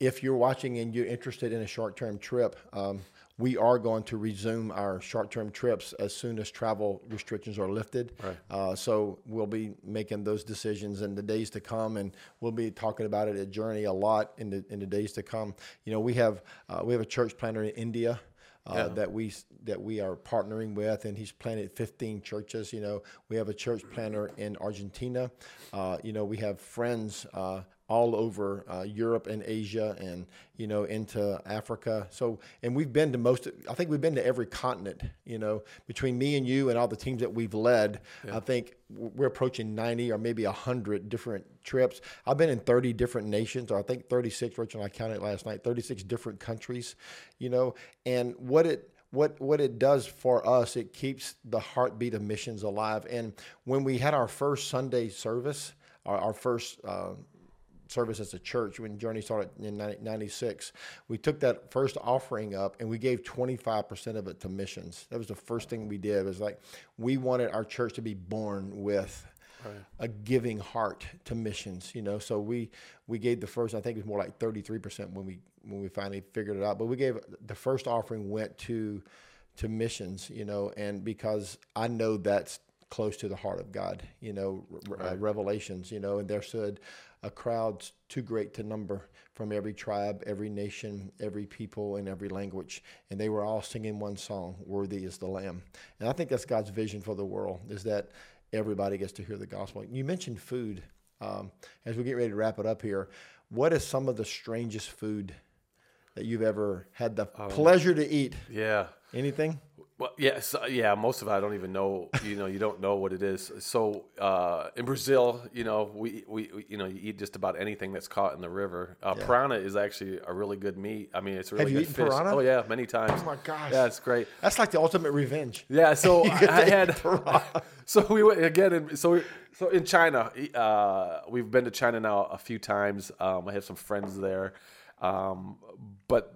if you're watching and you're interested in a short term trip, um, we are going to resume our short term trips as soon as travel restrictions are lifted. Right. Uh, so we'll be making those decisions in the days to come, and we'll be talking about it at Journey a lot in the in the days to come. You know, we have uh, we have a church planter in India uh, yeah. that we that we are partnering with, and he's planted 15 churches. You know, we have a church planter in Argentina. Uh, you know, we have friends uh, all over uh, Europe and Asia, and you know, into Africa. So, and we've been to most. I think we've been to every continent. You know, between me and you and all the teams that we've led, yeah. I think we're approaching 90 or maybe 100 different trips. I've been in 30 different nations, or I think 36, Rachel and I counted last night, 36 different countries, you know, and what it, what, what it does for us, it keeps the heartbeat of missions alive. And when we had our first Sunday service, our, our first uh, service as a church when Journey started in 96. We took that first offering up and we gave 25% of it to missions. That was the first thing we did. It was like we wanted our church to be born with Right. a giving heart to missions. You know, so we we gave the first. I think it was more like thirty three percent when we when we finally figured it out. But we gave the first offering went to to missions. You know, and because I know that's close to the heart of God. You know, uh, right. uh, Revelations. You know, and there stood a crowd too great to number from every tribe, every nation, every people, and every language. And they were all singing one song, Worthy is the Lamb. And I think that's God's vision for the world, is that everybody gets to hear the gospel. You mentioned food. Um, as we get ready to wrap it up here, what is some of the strangest food that you've ever had the um, pleasure to eat? Yeah. Anything? Well, yeah, yeah. Most of it I don't even know. You know, you don't know what it is. So uh, in Brazil, you know, we, we, we you know you eat just about anything that's caught in the river. Uh, yeah. Piranha is actually a really good meat. I mean, it's really Have good fish. Piranha? Oh yeah, many times. Oh my gosh. Yeah, it's great. That's like the ultimate revenge. Yeah. So I, I had. so we went again. In, so we, so in China, uh, we've been to China now a few times. Um, I have some friends there, um, but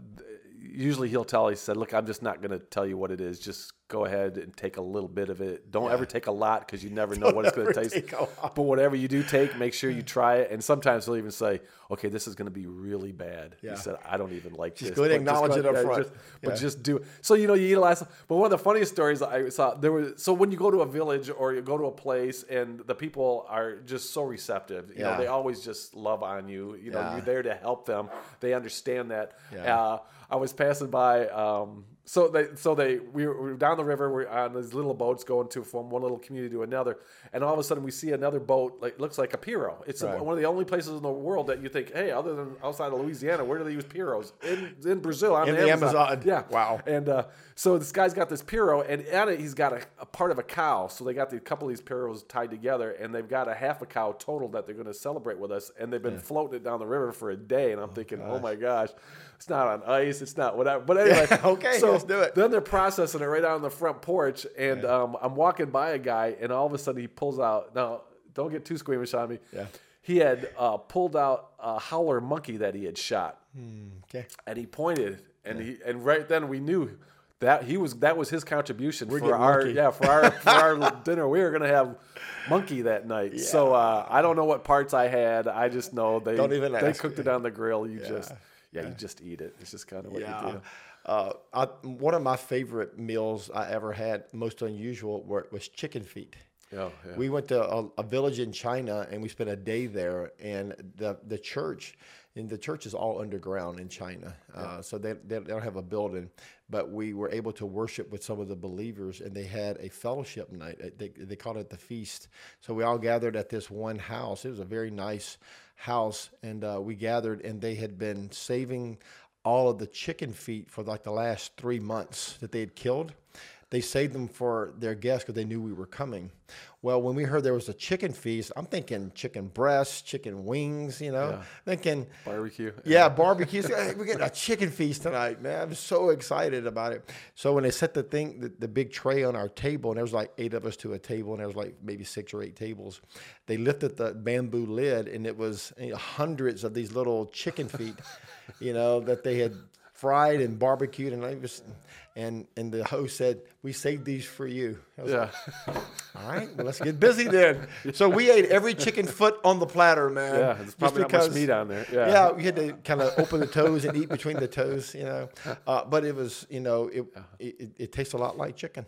usually he'll tell. He said, "Look, I'm just not going to tell you what it is. Just go ahead and take a little bit of it. Don't yeah. ever take a lot because you never know what it's going to taste. But whatever you do take, make sure you try it. And sometimes he'll even say, "Okay, this is going to be really bad." Yeah. He said, "I don't even like just this." Go ahead and acknowledge go, it up yeah, front. Just, but just do it. So you know, you eat a lot. But one of the funniest stories I saw there was so when you go to a village or you go to a place and the people are just so receptive. You know, they always just love on you. You know, you're there to help them. They understand that. Uh, I was passing by. Um, so they so they we were, we were down the river we're on these little boats going to from one little community to another and all of a sudden we see another boat like looks like a pirogue it's right. one of the only places in the world that you think hey other than outside of louisiana where do they use pirogues in in brazil in the, the amazon. amazon. yeah wow and uh, so this guy's got this pirogue and at it he's got a, a part of a cow so they got the, a couple of these pirogues tied together and they've got a half a cow total that they're going to celebrate with us and they've been yeah. floating it down the river for a day and i'm oh, thinking gosh. oh my gosh it's not on ice it's not whatever but anyway okay so let's do it then they're processing it right out on the front porch, and yeah. um, I'm walking by a guy, and all of a sudden he pulls out. Now, don't get too squeamish on me. Yeah. He had uh, pulled out a howler monkey that he had shot. Hmm, okay. And he pointed, and yeah. he and right then we knew that he was that was his contribution We're for our monkey. yeah for our for our dinner. We were gonna have monkey that night. Yeah. So uh, I don't know what parts I had. I just know they don't even they cooked it on the grill. You yeah. just yeah, you just eat it. It's just kind of what you do. Uh, I, one of my favorite meals I ever had, most unusual, were, was chicken feet. Oh, yeah. We went to a, a, village in China and we spent a day there. And the the church, and the church is all underground in China, yeah. uh, so they, they don't have a building. But we were able to worship with some of the believers, and they had a fellowship night. They they called it the feast. So we all gathered at this one house. It was a very nice house, and uh, we gathered, and they had been saving all of the chicken feet for like the last three months that they had killed. They saved them for their guests because they knew we were coming. Well, when we heard there was a chicken feast, I'm thinking chicken breasts, chicken wings, you know, thinking Barbecue. yeah, barbecue. Hey, We're getting a chicken feast tonight, man. I'm so excited about it. So when they set the thing, the, the big tray on our table, and there was like eight of us to a table, and there was like maybe six or eight tables. They lifted the bamboo lid, and it was you know, hundreds of these little chicken feet, you know, that they had fried and barbecued, and I was, and and the host said, "We saved these for you." I was Yeah. all right, well, let's get busy then. So we ate every chicken foot on the platter, man. Yeah. There's probably not much meat on there. Yeah. yeah, we had to kind of open the toes and eat between the toes, you know. Uh, but it was, you know, it, it it tastes a lot like chicken.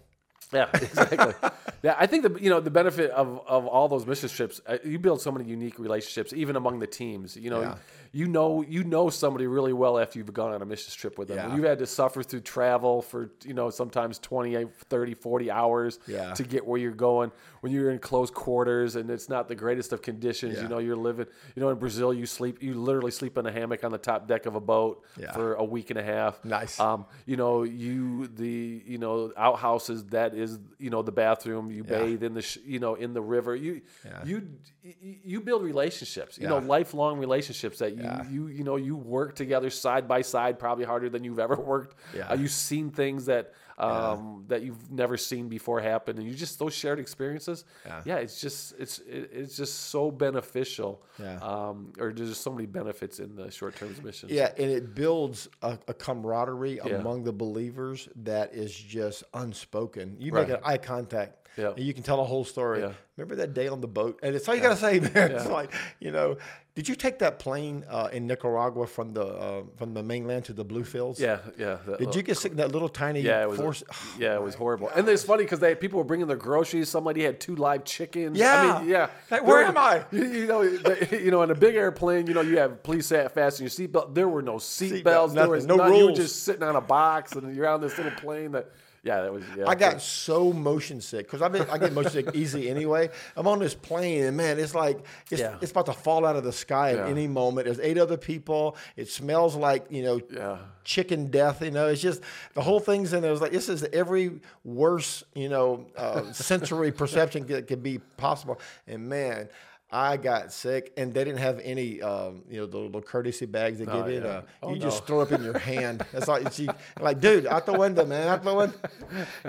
Yeah, exactly. yeah, I think the you know the benefit of of all those mission trips, uh, you build so many unique relationships, even among the teams. You know, Yeah. You know you know somebody really well after you've gone on a mission trip with them. Yeah. You've had to suffer through travel for you know sometimes 20, 30, 40 hours Yeah. to get where you're going. When you're in close quarters and it's not the greatest of conditions, Yeah. you know you're living. You know in Brazil you sleep you literally sleep in a hammock on the top deck of a boat for a week and a half. Nice. Um, you know, you the you know outhouses that is you know the bathroom. You bathe in the sh- you know in the river. You Yeah. you you you build relationships. You know, lifelong relationships that you Yeah. you you know you work together side by side, probably harder than you've ever worked. Yeah. Uh, you've seen things that. Um, that you've never seen before happen, and you just those shared experiences. Yeah. it's just it's it, it's just so beneficial. Yeah. Um, or there's just so many benefits in the short term missions. Yeah, and it builds a, a camaraderie Yeah. among the believers that is just unspoken. You Right. make an eye contact, Yeah. and you can tell a whole story. Yeah. Remember that day on the boat, and it's all you gotta say, man. It's like you know, did you take that plane uh, in Nicaragua from the uh, from the mainland to the Bluefields? Yeah, yeah. Did little- you get sick in that little tiny Yeah, it was. Force? yeah, it was horrible. And it's funny because they people were bringing their groceries. Somebody had two live chickens. Yeah, I mean, yeah. Like, where were- am I? You, you know, they, you know, in a big airplane, you know, you have please sa- fasten your seatbelt. There were no Seatbelt, seatbelts. There was no none. You were just sitting on a box, and you're on this little plane. That yeah, that was. Yeah, I got so motion sick because I I get motion sick easy anyway. I'm on this plane and man, it's like it's, Yeah. it's about to fall out of the sky Yeah. at any moment. There's eight other people. It smells like you know Yeah. chicken death. You know, it's just the whole thing's in there. It's like this is every worst you know uh, sensory perception that could be possible. And man. I got sick, and they didn't have any, um, you know, the little courtesy bags they give you. yeah. Uh, Oh, you just no. throw up in your hand. It's like, you- like, dude, out the window, man, out the window.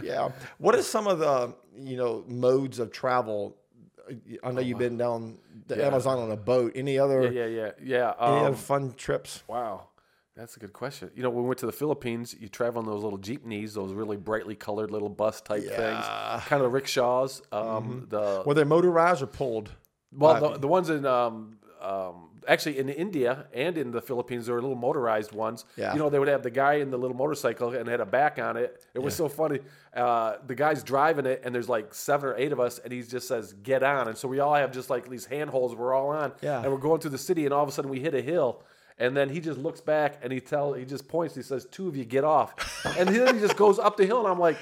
Yeah. What are some of the, you know, modes of travel? I know you've been down the Yeah. Amazon on a boat. Any other, Yeah, yeah, yeah. any Um, other fun trips? Wow. That's a good question. You know, when we went to the Philippines, you travel on those little jeepneys, those really brightly colored little bus type Yeah. things, kind of rickshaws. Um, The Were they motorized or pulled? Well, the, the ones in um, um, actually in India and in the Philippines, there were little motorized ones. Yeah. You know, they would have the guy in the little motorcycle and had a back on it. It was so funny. Uh, the guy's driving it, and there's like seven or eight of us, and he just says, "Get on!" And so we all have just like these handholds. We're all on, Yeah. and we're going through the city, and all of a sudden we hit a hill. And then he just looks back and he tell he just points. He says, two of you get off." And then he just goes up the hill, and I'm like,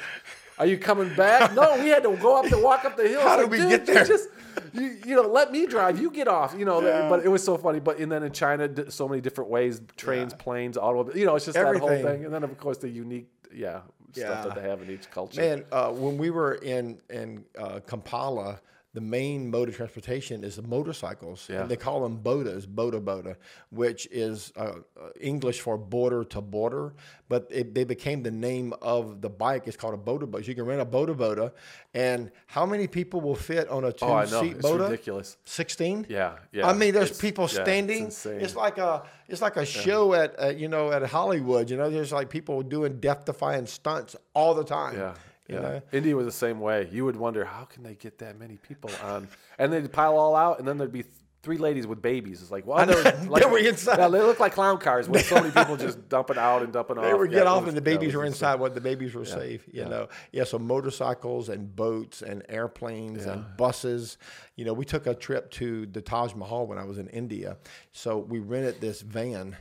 "Are you coming back?" No, we had to go up and walk up the hill. How It's did we get there?" Just you, you know, let me drive. You get off. You know, Yeah. but it was so funny. But and then in China, so many different ways: trains, Yeah. planes, automobiles. You know, it's just that whole thing. And then of course the unique, yeah, Yeah. stuff that they have in each culture. Man, uh, when we were in in uh, Kampala, the main mode of transportation is the motorcycles. Yeah. And they call them bodas, boda boda, which is uh, uh, English for border to border. But it, they became the name of the bike. It's called a boda boda. You can rent a boda boda, and how many people will fit on a two oh, I know, seat it's boda? ridiculous. Sixteen. Yeah, yeah. I mean, there's It's- people yeah, it's standing. It's like a it's like a show at uh, you know at Hollywood. You know, there's like people doing death defying stunts all the time. Yeah. You Yeah. know? India was the same way. You would wonder how can they get that many people on, and they'd pile all out, and then there'd be three ladies with babies. It's like, well, they were, like, They were inside. Yeah, they look like clown cars with so many people just dumping out and dumping off. They would Yeah, get off was- and the babies were inside when the babies were safe, you yeah. know. Yeah, so motorcycles and boats and airplanes and buses. You know, we took a trip to the Taj Mahal when I was in India. So we rented this van,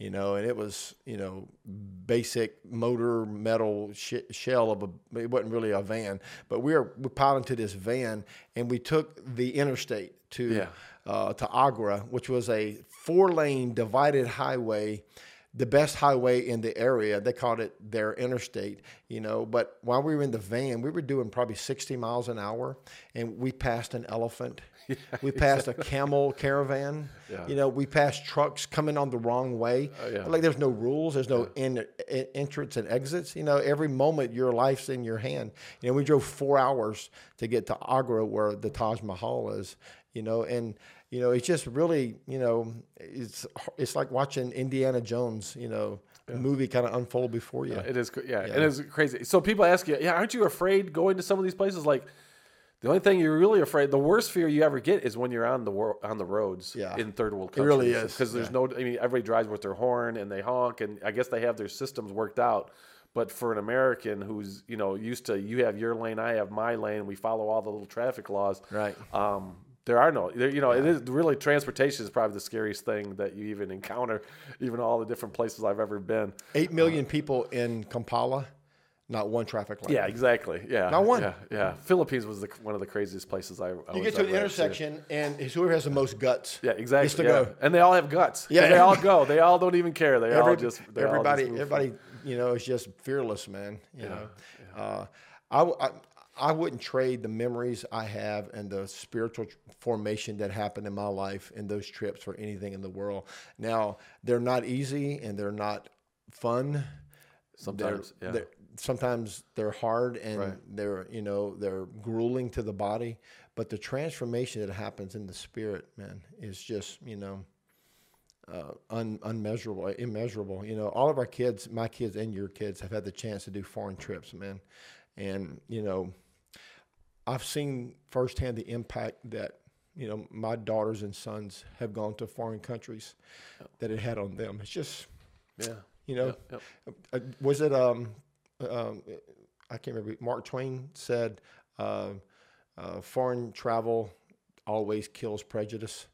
you know, and it was, you know, basic motor metal sh- shell of a, it wasn't really a van, but we were, we piled into this van and we took the interstate to, Yeah. uh, to Agra, which was a four lane divided highway the best highway in the area. They called it their interstate, you know. But while we were in the van, we were doing probably 60 miles an hour, and we passed an elephant. Yeah, we passed exactly. a camel caravan. Yeah. You know, we passed trucks coming on the wrong way. Uh, yeah. Like there's no rules, there's no in, in, entrance and exits. You know, every moment your life's in your hand. You know, we drove four hours to get to Agra, where the Taj Mahal is. You know, and you know, it's just really, you know, it's it's like watching Indiana Jones, you know, movie kind of unfold before you. it is, yeah, yeah, it is crazy. So people ask you, yeah, aren't you afraid going to some of these places? Like, the only thing you're really afraid, the worst fear you ever get is when you're on the wor- on the roads yeah. in third world countries. It really is because there's no. I mean, everybody drives with their horn and they honk, and I guess they have their systems worked out. But for an American who's you know used to, you have your lane, I have my lane. We follow all the little traffic laws. Right. Um, there are no, there, you know, yeah. it is really transportation is probably the scariest thing that you even encounter, even all the different places I've ever been. Eight million uh, people in Kampala, not one traffic light. Yeah, exactly. Yeah, not one. Yeah, yeah. Philippines was the, one of the craziest places I. I you get to an intersection, and whoever has the most guts. Yeah, exactly. Yeah. Go. And they all have guts. Yeah, they all go. They all don't even care. They Every, all just. Everybody, all just everybody, you know, is just fearless, man. You yeah, know, yeah. Uh, I, I I wouldn't trade the memories I have and the spiritual formation that happened in my life in those trips for anything in the world. Now, they're not easy and they're not fun. Sometimes, they're, yeah. They're, sometimes they're hard and right. they're you know they're grueling to the body, but the transformation that happens in the spirit, man, is just you know uh, un, unmeasurable, immeasurable. You know, all of our kids, my kids and your kids, have had the chance to do foreign trips, man, and you know I've seen firsthand the impact that you know my daughters and sons have gone to foreign countries that it had on them. It's just yeah, you know, yep, yep. Uh, was it um, um, I can't remember. Mark Twain said, uh, uh, "Foreign travel always kills prejudice."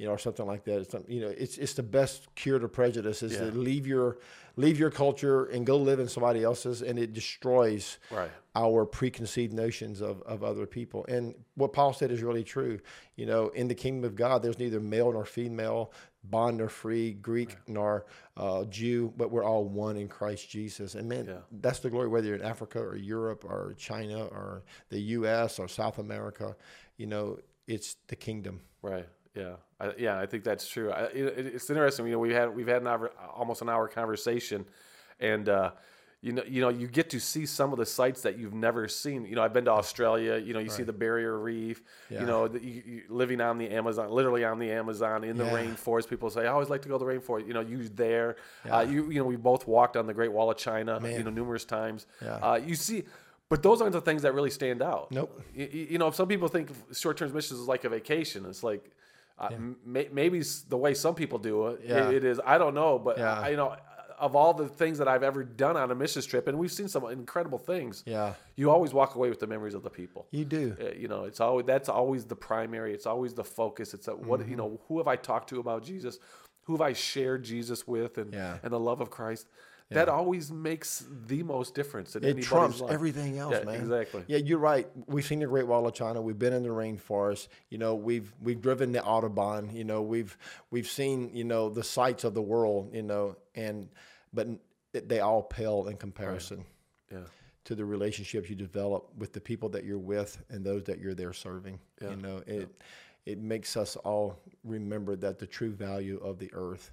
you know, or something like that. It's, you know, it's it's the best cure to prejudice is yeah. to leave your leave your culture and go live in somebody else's, and it destroys right. our preconceived notions of, of other people. And what Paul said is really true. You know, in the kingdom of God, there's neither male nor female, bond nor free, Greek right. nor uh, Jew, but we're all one in Christ Jesus. And man, yeah. that's the glory. Whether you're in Africa or Europe or China or the U.S. or South America, you know, it's the kingdom. Right. Yeah, I, yeah, I think that's true. I, it, it's interesting. You know, we had we've had an hour, almost an hour conversation, and uh, you know, you know, you get to see some of the sites that you've never seen. You know, I've been to Australia. You know, you right. see the Barrier Reef. Yeah. You know, the, you, you, living on the Amazon, literally on the Amazon in the yeah. rainforest. People say, "I always like to go to the rainforest." You know, you there. Yeah. Uh, you you know, we both walked on the Great Wall of China. Man. You know, numerous times. Yeah. Uh, you see. But those aren't the things that really stand out. Nope. You, you know, some people think short-term missions is like a vacation. It's like uh, may, maybe the way some people do it, yeah. it is. I don't know, but. I, you know, of all the things that I've ever done on a missions trip, and we've seen some incredible things. Yeah, you always walk away with the memories of the people. You do. Uh, you know, it's always that's always the primary. It's always the focus. It's a, what mm-hmm. you know. Who have I talked to about Jesus? Who have I shared Jesus with, and yeah. and the love of Christ? That always makes the most difference. In it trumps life. everything else, yeah, man. Exactly. Yeah, you're right. We've seen the Great Wall of China. We've been in the rainforest. You know, we've we've driven the autobahn. You know, we've we've seen you know the sights of the world. You know, and but they all pale in comparison. Right. Yeah. To the relationships you develop with the people that you're with and those that you're there serving. Yeah. You know, it yeah. it makes us all remember that the true value of the earth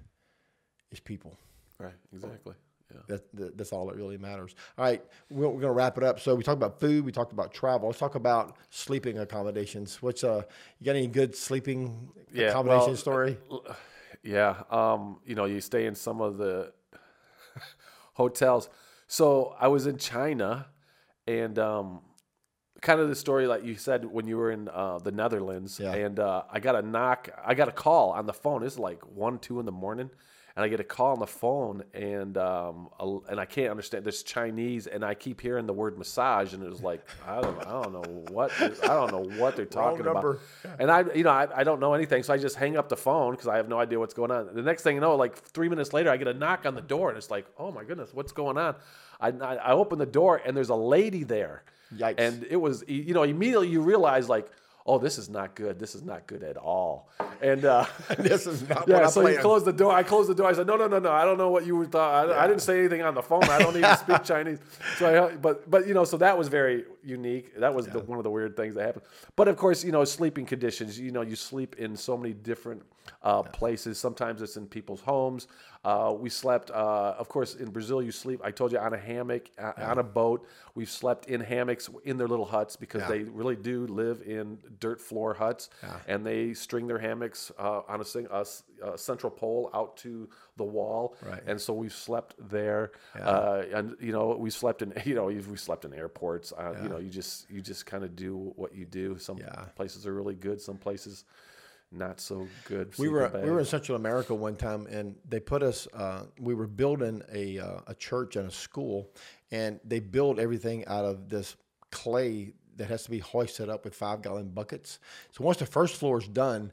is people. Right. Exactly. Yeah. That, that, that's all that really matters. All right, we're, we're going to wrap it up. So we talked about food, we talked about travel. Let's talk about sleeping accommodations. What's uh, you got any good sleeping yeah, accommodation well, story? Yeah, um, you know, you stay in some of the hotels. So I was in China, and um, kind of the story like you said when you were in uh, the Netherlands, yeah. and uh, I got a knock, I got a call on the phone. It's like one, two in the morning and I get a call on the phone, and um, and I can't understand. There's Chinese, and I keep hearing the word massage, and it was like I don't, I don't know what I don't know what they're talking about. And I, you know, I, I don't know anything, so I just hang up the phone because I have no idea what's going on. The next thing you know, like three minutes later, I get a knock on the door, and it's like, oh my goodness, what's going on? I, I, I open the door, and there's a lady there, Yikes. and it was, you know, immediately you realize like oh, this is not good. This is not good at all. And uh, this is not yeah, so you closed the door. I closed the door. I said, no, no, no, no. I don't know what you thought. I, I didn't say anything on the phone. I don't even speak Chinese. So, I, but but you know, so that was very unique. That was the, one of the weird things that happened. But of course, you know, sleeping conditions. You know, you sleep in so many different uh, places. Sometimes it's in people's homes. Uh, we slept, uh, of course, in Brazil. You sleep. I told you on a hammock, uh, on a boat. We've slept in hammocks in their little huts because Yeah. they really do live in dirt floor huts, and they string their hammocks uh, on a, sing, a, central pole out to the wall. Right. And so we've slept there, uh, and you know we slept in you know we slept in airports. Uh, You know you just you just kind of do what you do. Some Yeah. places are really good. Some places not so good. we were we were in. Central America one time, and they put us. Uh, we were building a uh, a church and a school, and they build everything out of this clay that has to be hoisted up with five gallon buckets. So once the first floor is done,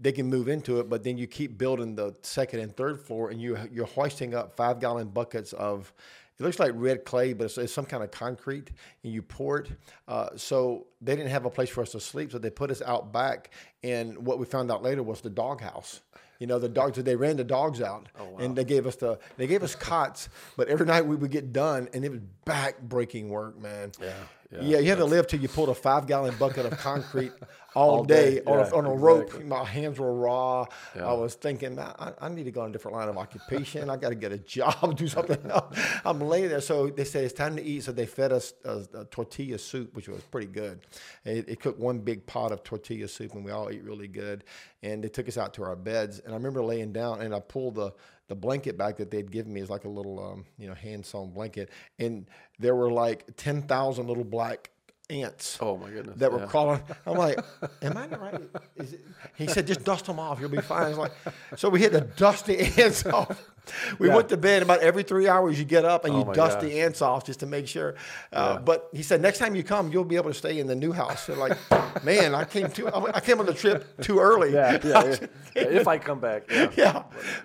they can move into it, but then you keep building the second and third floor, and you you're hoisting up five gallon buckets of. It looks like red clay, but it's, it's some kind of concrete, and you pour it. Uh, so they didn't have a place for us to sleep, so they put us out back. And what we found out later was the doghouse. You know, the dogs they ran the dogs out, and they gave us the they gave us cots. But every night we would get done, and it was back breaking work, man. Yeah, yeah. yeah. You had to live till you pulled a five gallon bucket of concrete all, All day, day, on, yeah, a, on a rope. exactly. My hands were raw. I was thinking, I, I need to go on a different line of occupation. I got to get a job, do something else. I'm laying there. So they said it's time to eat. So they fed us a, a tortilla soup, which was pretty good. It, it cooked one big pot of tortilla soup, and we all ate really good. And they took us out to our beds. And I remember laying down, and I pulled the the blanket back that they'd given me is like a little, um, you know, hand sewn blanket, and there were like ten thousand little black ants Oh my goodness. that were yeah. crawling. I'm like, am I right? Is it? He said, just dust them off. You'll be fine. I was like, so we had to dust the ants off. We Yeah. went to bed about every three hours. You get up and you Oh my dust gosh. the ants off just to make sure. Uh, But he said, next time you come, you'll be able to stay in the new house. So like, man, I came too. I came on the trip too early. Yeah, yeah, yeah. Yeah, If I come back, yeah, yeah.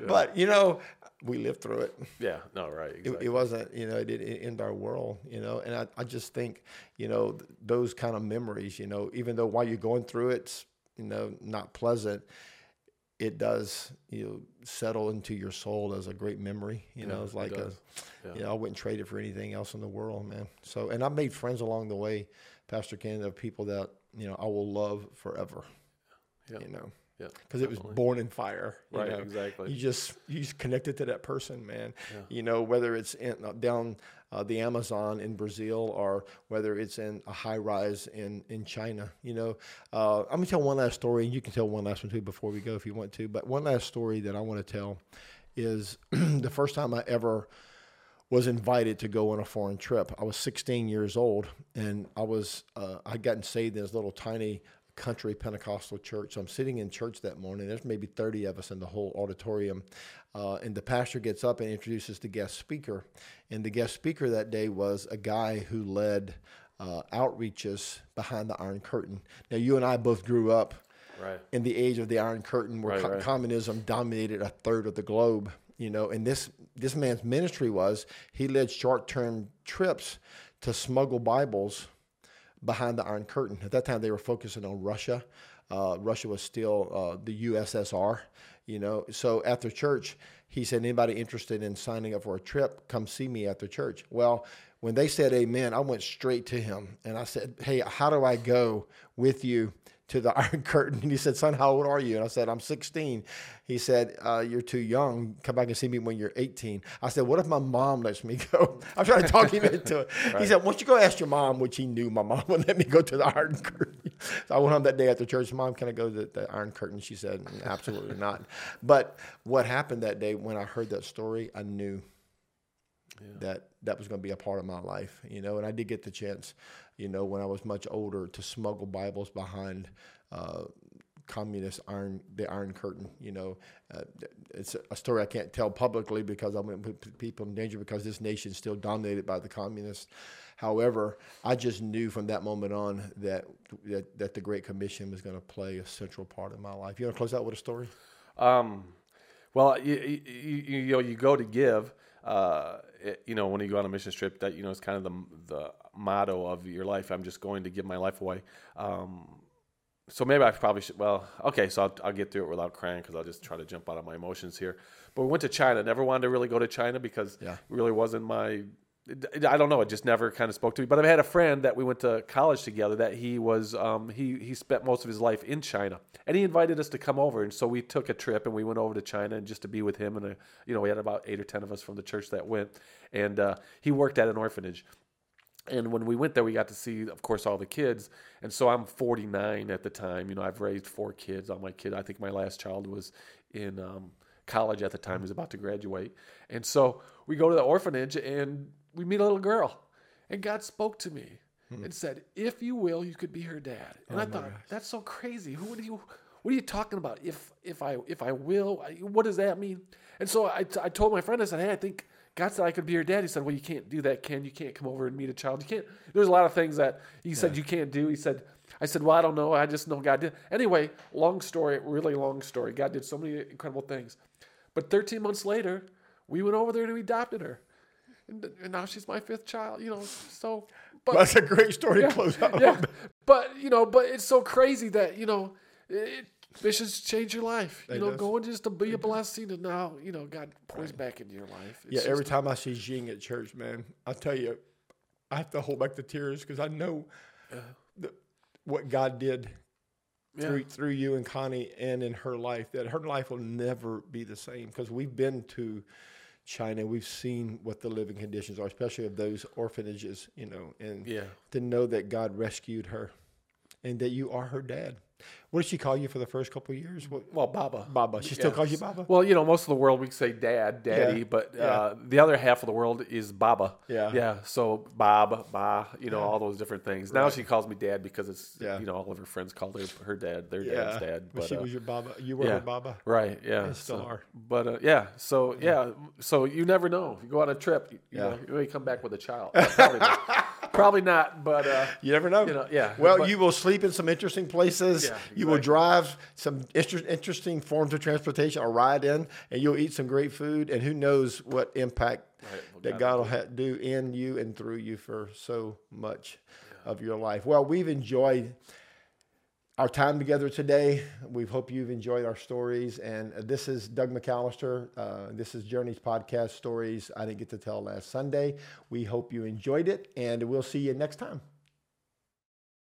But you know, we lived through it yeah. No, right. it, Exactly. it wasn't you know it didn't end our world you know and I, I just think you know th- those kind of memories you know even though while you're going through it, it's you know not pleasant it does you know settle into your soul as a great memory you know Yeah, it's it like a, does. you know I wouldn't trade it for anything else in the world man so and I made friends along the way Pastor Ken of people that you know I will love forever Yeah. you know yeah. because it was born in fire. Right, know. exactly. You just you just connected to that person, man. You know whether it's in, uh, down uh, the Amazon in Brazil or whether it's in a high rise in in China. You know, uh, I'm gonna tell one last story, and you can tell one last one too before we go if you want to. But one last story that I want to tell is the first time I ever was invited to go on a foreign trip. I was 16 years old, and I was uh, I'd gotten saved in this little tiny country Pentecostal church. So I'm sitting in church that morning. There's maybe 30 of us in the whole auditorium, uh, and the pastor gets up and introduces the guest speaker. And the guest speaker that day was a guy who led uh, outreaches behind the Iron Curtain. Now you and I both grew up Right. in the age of the Iron Curtain, where Right, co- right. communism dominated a third of the globe. You know, and this this man's ministry was he led short term trips to smuggle Bibles behind the Iron Curtain. At that time, they were focusing on Russia. Uh, Russia was still uh, the USSR. You know, so after church, he said, "Anybody interested in signing up for a trip? Come see me after church." Well, when they said Amen, I went straight to him and I said, "Hey, how do I go with you?" To the Iron Curtain. And he said, Son, how old are you? And I said, I'm 16. He said, uh, You're too young. Come back and see me when you're 18. I said, What if my mom lets me go? I'm trying to talk him into it. He said, Why don't you go ask your mom, which he knew my mom would let me go to the Iron Curtain. So I went home that day after church. Mom, can I go to the Iron Curtain? She said, Absolutely not. But what happened that day when I heard that story, I knew that that was going to be a part of my life, you know. And I did get the chance, you know, when I was much older, to smuggle Bibles behind uh, communist iron, the Iron Curtain. You know, uh, it's a story I can't tell publicly because I'm going to put people in danger because this nation is still dominated by the communists. However, I just knew from that moment on that that, that the Great Commission was going to play a central part of my life. You want to close out with a story? Um, well, you, you, you know, you go to give. Uh, it- you know, when you go on a mission trip, that you know, it's kind of the the motto of your life. I'm just going to give my life away. Um, so maybe I probably should. Well, okay, so I'll, I'll get through it without crying because I'll just try to jump out of my emotions here. But we went to China. Never wanted to really go to China because Yeah. it really wasn't my. I don't know. It just never kind of spoke to me. But I've had a friend that we went to college together. That he was um, he he spent most of his life in China, and he invited us to come over. And so we took a trip and we went over to China and just to be with him. And uh you know we had about eight or ten of us from the church that went. And uh, he worked at an orphanage. And when we went there, we got to see, of course, all the kids. And so I'm 49 at the time. You know, I've raised four kids. All my kid, I think my last child was in um, college at the time. He was about to graduate. And so we go to the orphanage and we meet a little girl. And God spoke to me hmm. and said, "If you will, you could be her dad." And oh I thought, that's so crazy. Who would you? What are you talking about? If if I if I will, what does that mean? And so I, I told my friend, I said, "Hey, I think." God said I could be your dad. He said, "Well, you can't do that, Ken. You can't come over and meet a child. You can't." There's a lot of things that he said you can't do. He said, "I said, well, I don't know. I just know God did." Anyway, long story, really long story. God did so many incredible things. But 13 months later, we went over there and we adopted her, and, and now she's my fifth child. You know, so. But That's a great story to close out. yeah, but you know, but it's so crazy that you know, it, missions change your life. You know, does. going just to be a blessing, and now you know God pours back into your life. It's Yeah, just- every time I see Jing at church, man, I tell you, I have to hold back the tears because I know the, what God did Yeah. through through you and Connie and in her life. That her life will never be the same because we've been to China, we've seen what the living conditions are, especially of those orphanages, you know, and Yeah. to know that God rescued her and that you are her dad. What did she call you for the first couple of years? What, Well, Baba. Baba. She still Yeah. calls you Baba. Well, you know, most of the world we say dad, daddy, Yeah. but Yeah. uh, the other half of the world is Baba. Yeah. Yeah. So Bob, Ba, you know, all those different things. Now Right. she calls me dad because it's, you know, all of her friends called her her dad, their dad's dad. But But, she uh, was your Baba. You were her Baba. Right. Yeah. Still so- are. But uh, yeah. So yeah. So you never know. You go on a trip. You, know, you may come back with a child. Probably not. Probably not. But uh, You never know. You know, yeah, Well, but- you will sleep in some interesting places. Yeah, You will drive some inter- interesting forms of transportation or ride in, and you'll eat some great food. And who knows what impact Right, well, that God will ha- do in you and through you for so much of your life. Well, we've enjoyed our time together today. We hope you've enjoyed our stories. And uh, this is Doug McAllister. Uh, this is Journeys Podcast Stories I didn't get to tell last Sunday. We hope you enjoyed it, and we'll see you next time.